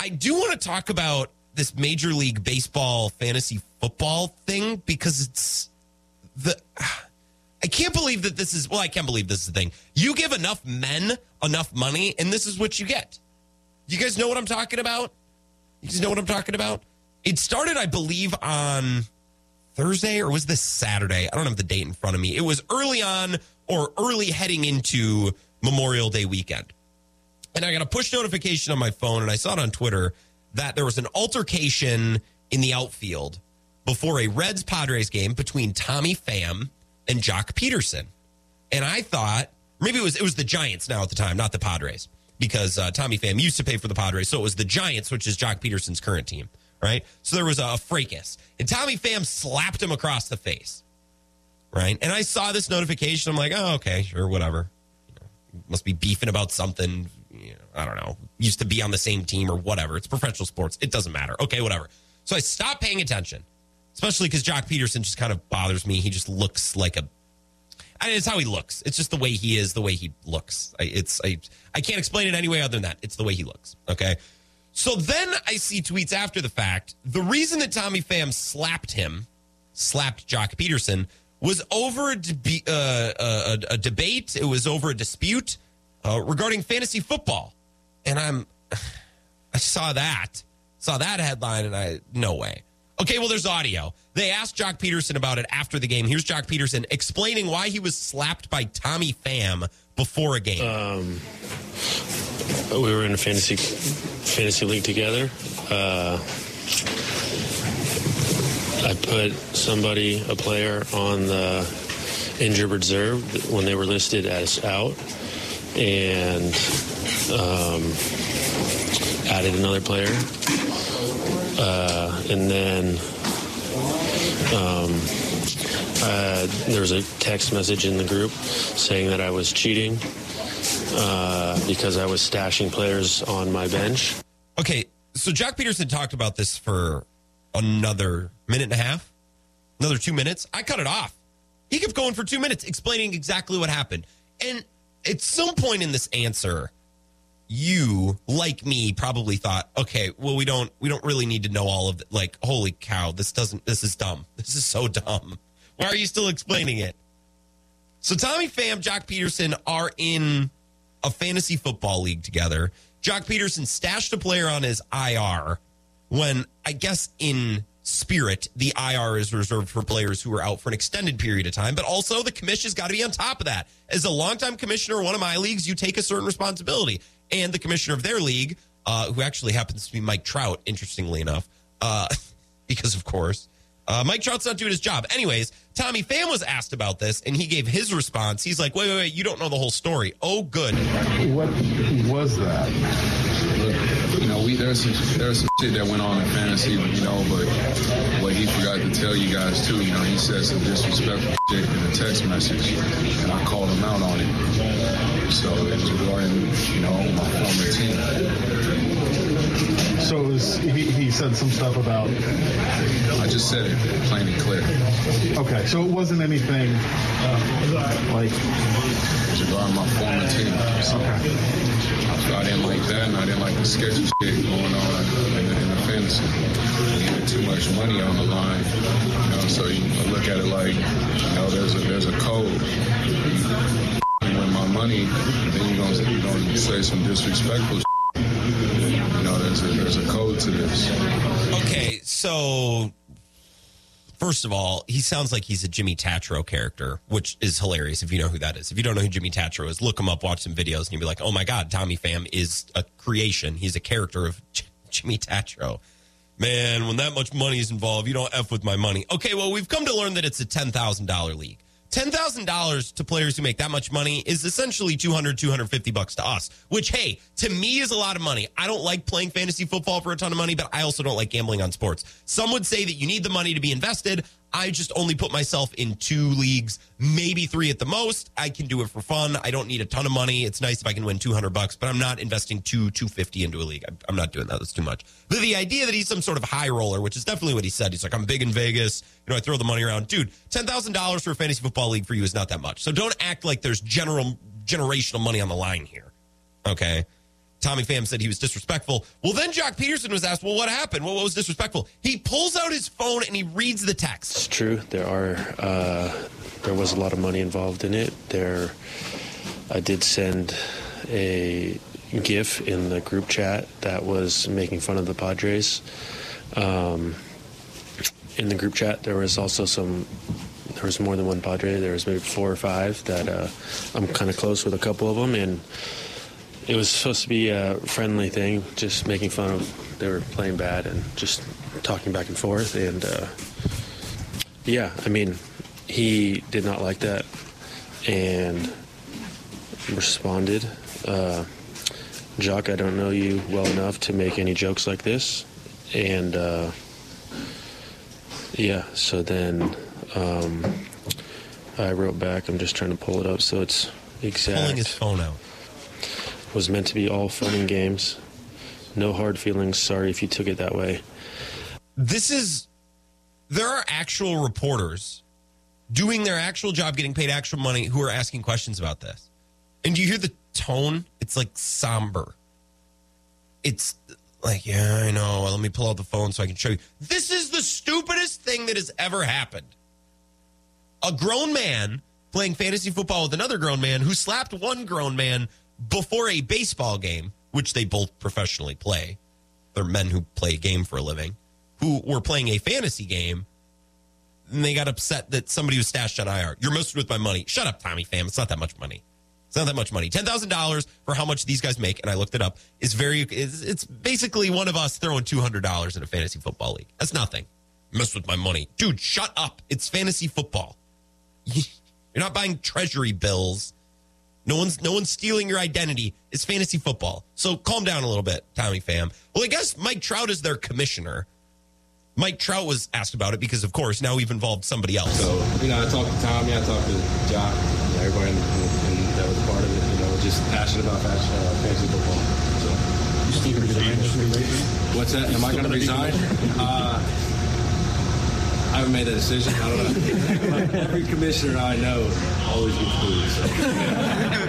I do want to talk about this Major League Baseball fantasy football thing because it's the. I can't believe that this is, well, I can't believe this is the thing. You give enough men enough money, and this is what you get. You guys know what I'm talking about? You guys know what I'm talking about? It started, I believe, on Thursday or was this Saturday? I don't have the date in front of me. It was early on or early heading into Memorial Day weekend. And I got a push notification on my phone and I saw it on Twitter that there was an altercation in the outfield before a Reds Padres game between Tommy Pham and Joc Pederson. And I thought maybe it was it was the Giants now at the time, not the Padres, because uh, Tommy Pham used to pay for the Padres, so it was the Giants, which is Joc Pederson's current team, right? So there was a, fracas, and Tommy Pham slapped him across the face, right? And I saw this notification. I'm like, oh, okay, sure, whatever. Must be beefing about something. I don't know. Used to be on the same team or whatever. It's professional sports. It doesn't matter. Okay, whatever. So I stopped paying attention, especially because Joc Pederson just kind of bothers me. He just looks like a it's how he looks. It's just the way he is, the way he looks. I, it's I, I can't explain it any way other than that. It's the way he looks. Okay. So then I see tweets after the fact. The reason that Tommy Pham slapped him, slapped Joc Pederson, was over a, uh, a, a debate. It was over a dispute uh, regarding fantasy football. And I'm, I saw that, saw that headline, and I, no way. Okay, well, there's audio. They asked Joc Pederson about it after the game. Here's Joc Pederson explaining why he was slapped by Tommy Pham before a game. Um, we were in a fantasy fantasy league together. Uh, I put somebody, a player, on the injured reserve when they were listed as out, and um, added another player, uh, and then. Um, uh, there was a text message in the group saying that I was cheating uh, because I was stashing players on my bench. Okay, so Jack Peterson talked about this for another minute and a half, another two minutes. I cut it off. He kept going for two minutes explaining exactly what happened. And at some point in this answer, you, like me, probably thought, okay, well, we don't we don't really need to know all of it. Like, holy cow, this doesn't this is dumb. This is so dumb. Why are you still explaining it? So Tommy Pham, Joc Pederson are in a fantasy football league together. Joc Pederson stashed a player on his IR when I guess in spirit, the IR is reserved for players who are out for an extended period of time, but also the commission's got to be on top of that. As a longtime commissioner of one of my leagues, you take a certain responsibility. And the commissioner of their league, uh, who actually happens to be Mike Trout, interestingly enough, uh, because of course, uh, Mike Trout's not doing his job. Anyways, Tommy Pham was asked about this, and he gave his response. He's like, wait, wait, wait, you don't know the whole story. Oh, good. What was that? You know, we there's some, there's some shit that went on in fantasy, you know, but what he forgot to tell you guys too, you know, he said some disrespectful shit in a text message, and I called him out on it. So it was and you know my former team. So it was, he, he said some stuff about. I just said it plain and clear. Okay, so it wasn't anything uh, like. Regarding my former team. So, so I didn't like that, and I didn't like the sketchy shit going on in the, in the had too much money on the line, you know. So you look at it like, you know, there's a there's a code. You my money, then you're gonna you're gonna say some disrespectful. Shit. You know, there's a there's a code to this. Okay, so first of all, he sounds like he's a Jimmy Tatro character, which is hilarious if you know who that is. If you don't know who Jimmy Tatro is, look him up, watch some videos, and you'll be like, oh my God, Tommy Pham is a creation. He's a character of J- Jimmy Tatro. Man, when that much money is involved, you don't F with my money. Okay, well, we've come to learn that it's a $10,000 league. $10,000 to players who make that much money is essentially 200, 250 bucks to us, which, hey, to me is a lot of money. I don't like playing fantasy football for a ton of money, but I also don't like gambling on sports. Some would say that you need the money to be invested. I just only put myself in two leagues, maybe three at the most. I can do it for fun. I don't need a ton of money. It's nice if I can win 200 bucks, but I'm not investing two 250 into a league. I'm- not doing that. That's too much. But the idea that he's some sort of high roller, which is definitely what he said. He's like, I'm big in Vegas. You know, I throw the money around. Dude, $10,000 for a fantasy football league for you is not that much. So don't act like there's general generational money on the line here. Okay. Tommy Pham said he was disrespectful. Well, then Joc Pederson was asked, well, what happened? What was disrespectful? He pulls out his phone and he reads the text. It's true. There are uh, there was a lot of money involved in it. There, I did send a GIF in the group chat that was making fun of the Padres. Um, in the group chat, there was also some. There was more than one Padre. There was maybe four or five that uh, I'm kind of close with a couple of them, and it was supposed to be a friendly thing, just making fun of they were playing bad and just talking back and forth. And uh, yeah, I mean, he did not like that and responded. Uh, Joc, I don't know you well enough to make any jokes like this. And uh, yeah, so then um, I wrote back. I'm just trying to pull it up so it's exact Pulling his phone out. Was meant to be all fun and games. No hard feelings. Sorry if you took it that way. This is, there are actual reporters doing their actual job, getting paid actual money, who are asking questions about this. And you hear the tone? It's like somber. It's like, yeah, I know. Let me pull out the phone so I can show you. This is the stupidest thing that has ever happened. A grown man playing fantasy football with another grown man who slapped one grown man before a baseball game, which they both professionally play. They're men who play a game for a living, who were playing a fantasy game. And they got upset that somebody was stashed on IR. You're messing with my money. Shut up, Tommy Pham. It's not that much money. It's not that much money. Ten thousand dollars for how much these guys make, and I looked it up. Is very. It's, it's basically one of us throwing two hundred dollars in a fantasy football league. That's nothing. Mess with my money, dude. Shut up. It's fantasy football. You're not buying treasury bills. No one's no one's stealing your identity. It's fantasy football. So calm down a little bit, Tommy Pham. Well, I guess Mike Trout is their commissioner. Mike Trout was asked about it because, of course, now we've involved somebody else. So, you know, I talked to Tommy, I talked to Joc, everybody in, in, in, that was part of it, you know, just passionate about fashion, uh, fantasy football. So, you still resign? What's that? Am I going to resign? Uh, I haven't made that decision. I don't know. Every commissioner I know always gets booed. So.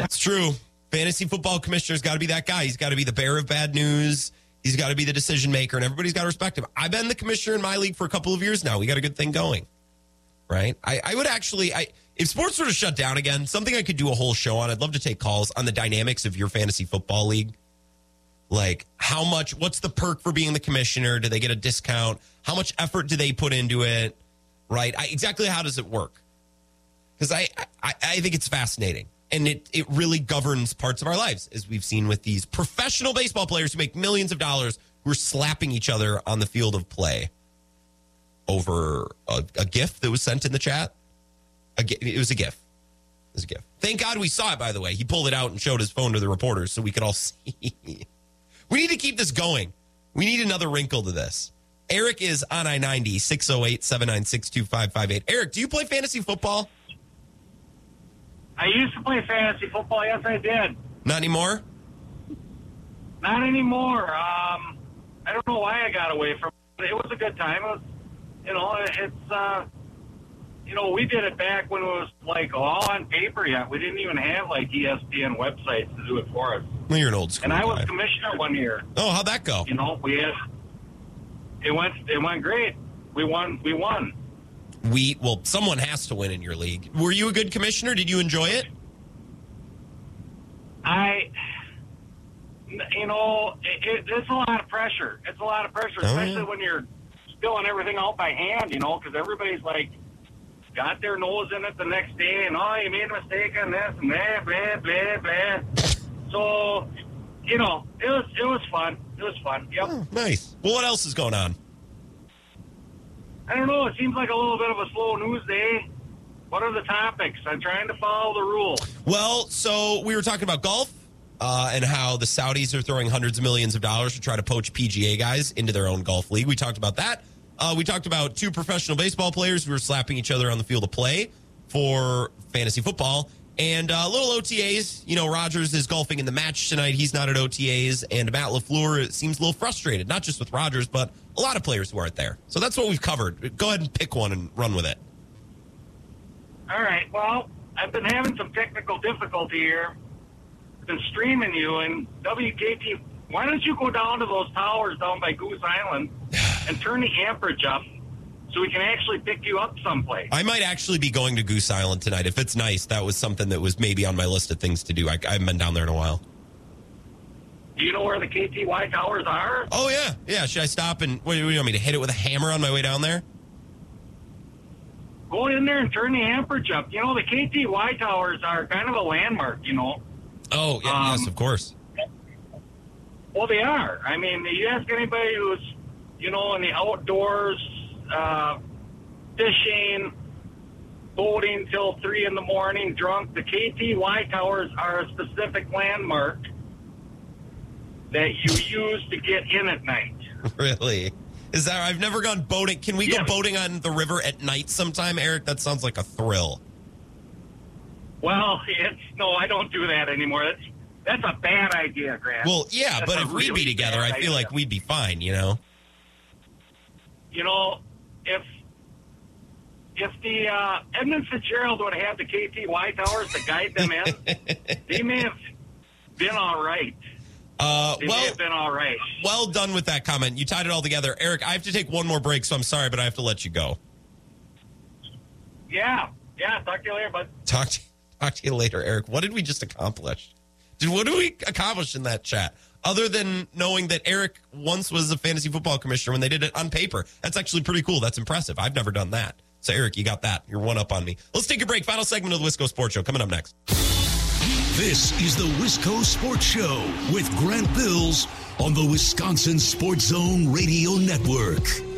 It's true. Fantasy football commissioner's got to be that guy. He's got to be the bearer of bad news. He's got to be the decision maker, and everybody's got to respect him. I've been the commissioner in my league for a couple of years now. We got a good thing going, right? I, I would actually, I if sports were to shut down again, something I could do a whole show on. I'd love to take calls on the dynamics of your fantasy football league. Like how much? What's the perk for being the commissioner? Do they get a discount? How much effort do they put into it? Right? I, exactly how does it work? Because I, I I think it's fascinating and it it really governs parts of our lives as we've seen with these professional baseball players who make millions of dollars who are slapping each other on the field of play over a, a gift that was sent in the chat. A, it was a gift. It was a gift. Thank God we saw it. By the way, he pulled it out and showed his phone to the reporters so we could all see. We need to keep this going. We need another wrinkle to this. Eric is on I 90, 608 796 2558. Eric, do you play fantasy football? I used to play fantasy football. Yes, I did. Not anymore. Not anymore. Um, I don't know why I got away from it. It was a good time. It was, you know, it's, uh, you know, we did it back when it was like all on paper yet. We didn't even have like ESPN websites to do it for us. Well, you're an old school And I guy. was commissioner one year. Oh, how'd that go? You know, we had it went it went great. We won. We won. We well, someone has to win in your league. Were you a good commissioner? Did you enjoy it? I, you know, it, it, it's a lot of pressure. It's a lot of pressure, Oh, especially yeah. when you're filling everything out by hand. You know, because everybody's like got their nose in it the next day, and oh, you made a mistake on this, and blah blah blah blah. So, you know, it was it was fun. It was fun. Yep. Oh, nice. Well, what else is going on? I don't know. It seems like a little bit of a slow news day. What are the topics? I'm trying to follow the rules. Well, so we were talking about golf uh, and how the Saudis are throwing hundreds of millions of dollars to try to poach PGA guys into their own golf league. We talked about that. Uh, we talked about two professional baseball players who were slapping each other on the field of play for fantasy football. And uh, little OTAs. You know, Rodgers is golfing in the match tonight. He's not at OTAs. And Matt LaFleur seems a little frustrated, not just with Rodgers, but a lot of players who aren't there. So that's what we've covered. Go ahead and pick one and run with it. All right. Well, I've been having some technical difficulty here. I've Been streaming you and WKT. Why don't you go down to those towers down by Goose Island and turn the amperage up so we can actually pick you up someplace? I might actually be going to Goose Island tonight. If it's nice, that was something that was maybe on my list of things to do. I, I haven't been down there in a while. Do you know where the KTY towers are? Oh, yeah. Yeah. Should I stop and what, do you want me to hit it with a hammer on my way down there? Go in there and turn the amperage up. You know, the KTY towers are kind of a landmark, you know. Oh, yeah, Um, yes, of course. Well, they are. I mean, you ask anybody who's, you know, in the outdoors, uh, fishing, boating till three in the morning, drunk. The KTY towers are a specific landmark that you use to get in at night. Really? Is that I've never gone boating. Can we go boating on the river at night sometime, Eric? That sounds like a thrill. Well, it's no, I don't do that anymore. That's that's a bad idea, Grant. Well, yeah, That's but if we'd be together, I feel idea. like we'd be fine, you know? You know, if if the uh, Edmund Fitzgerald would have had the KTY towers to guide them in, they may have been all right. Uh, They may well, have been all right. well done with that comment. You tied it all together. Eric, I have to take one more break, so I'm sorry, but I have to let you go. Yeah, yeah. Talk to you later, bud. Talk to, talk to you later, Eric. What did we just accomplish? Did what did we accomplish in that chat? Other than knowing that Eric once was a fantasy football commissioner when they did it on paper. That's actually pretty cool. That's impressive. I've never done that. So Eric, you got that. You're one up on me. Let's take a break. Final segment of the Wisco Sports Show coming up next. This is the Wisco Sports Show with Grant Bills on the Wisconsin Sports Zone Radio Network.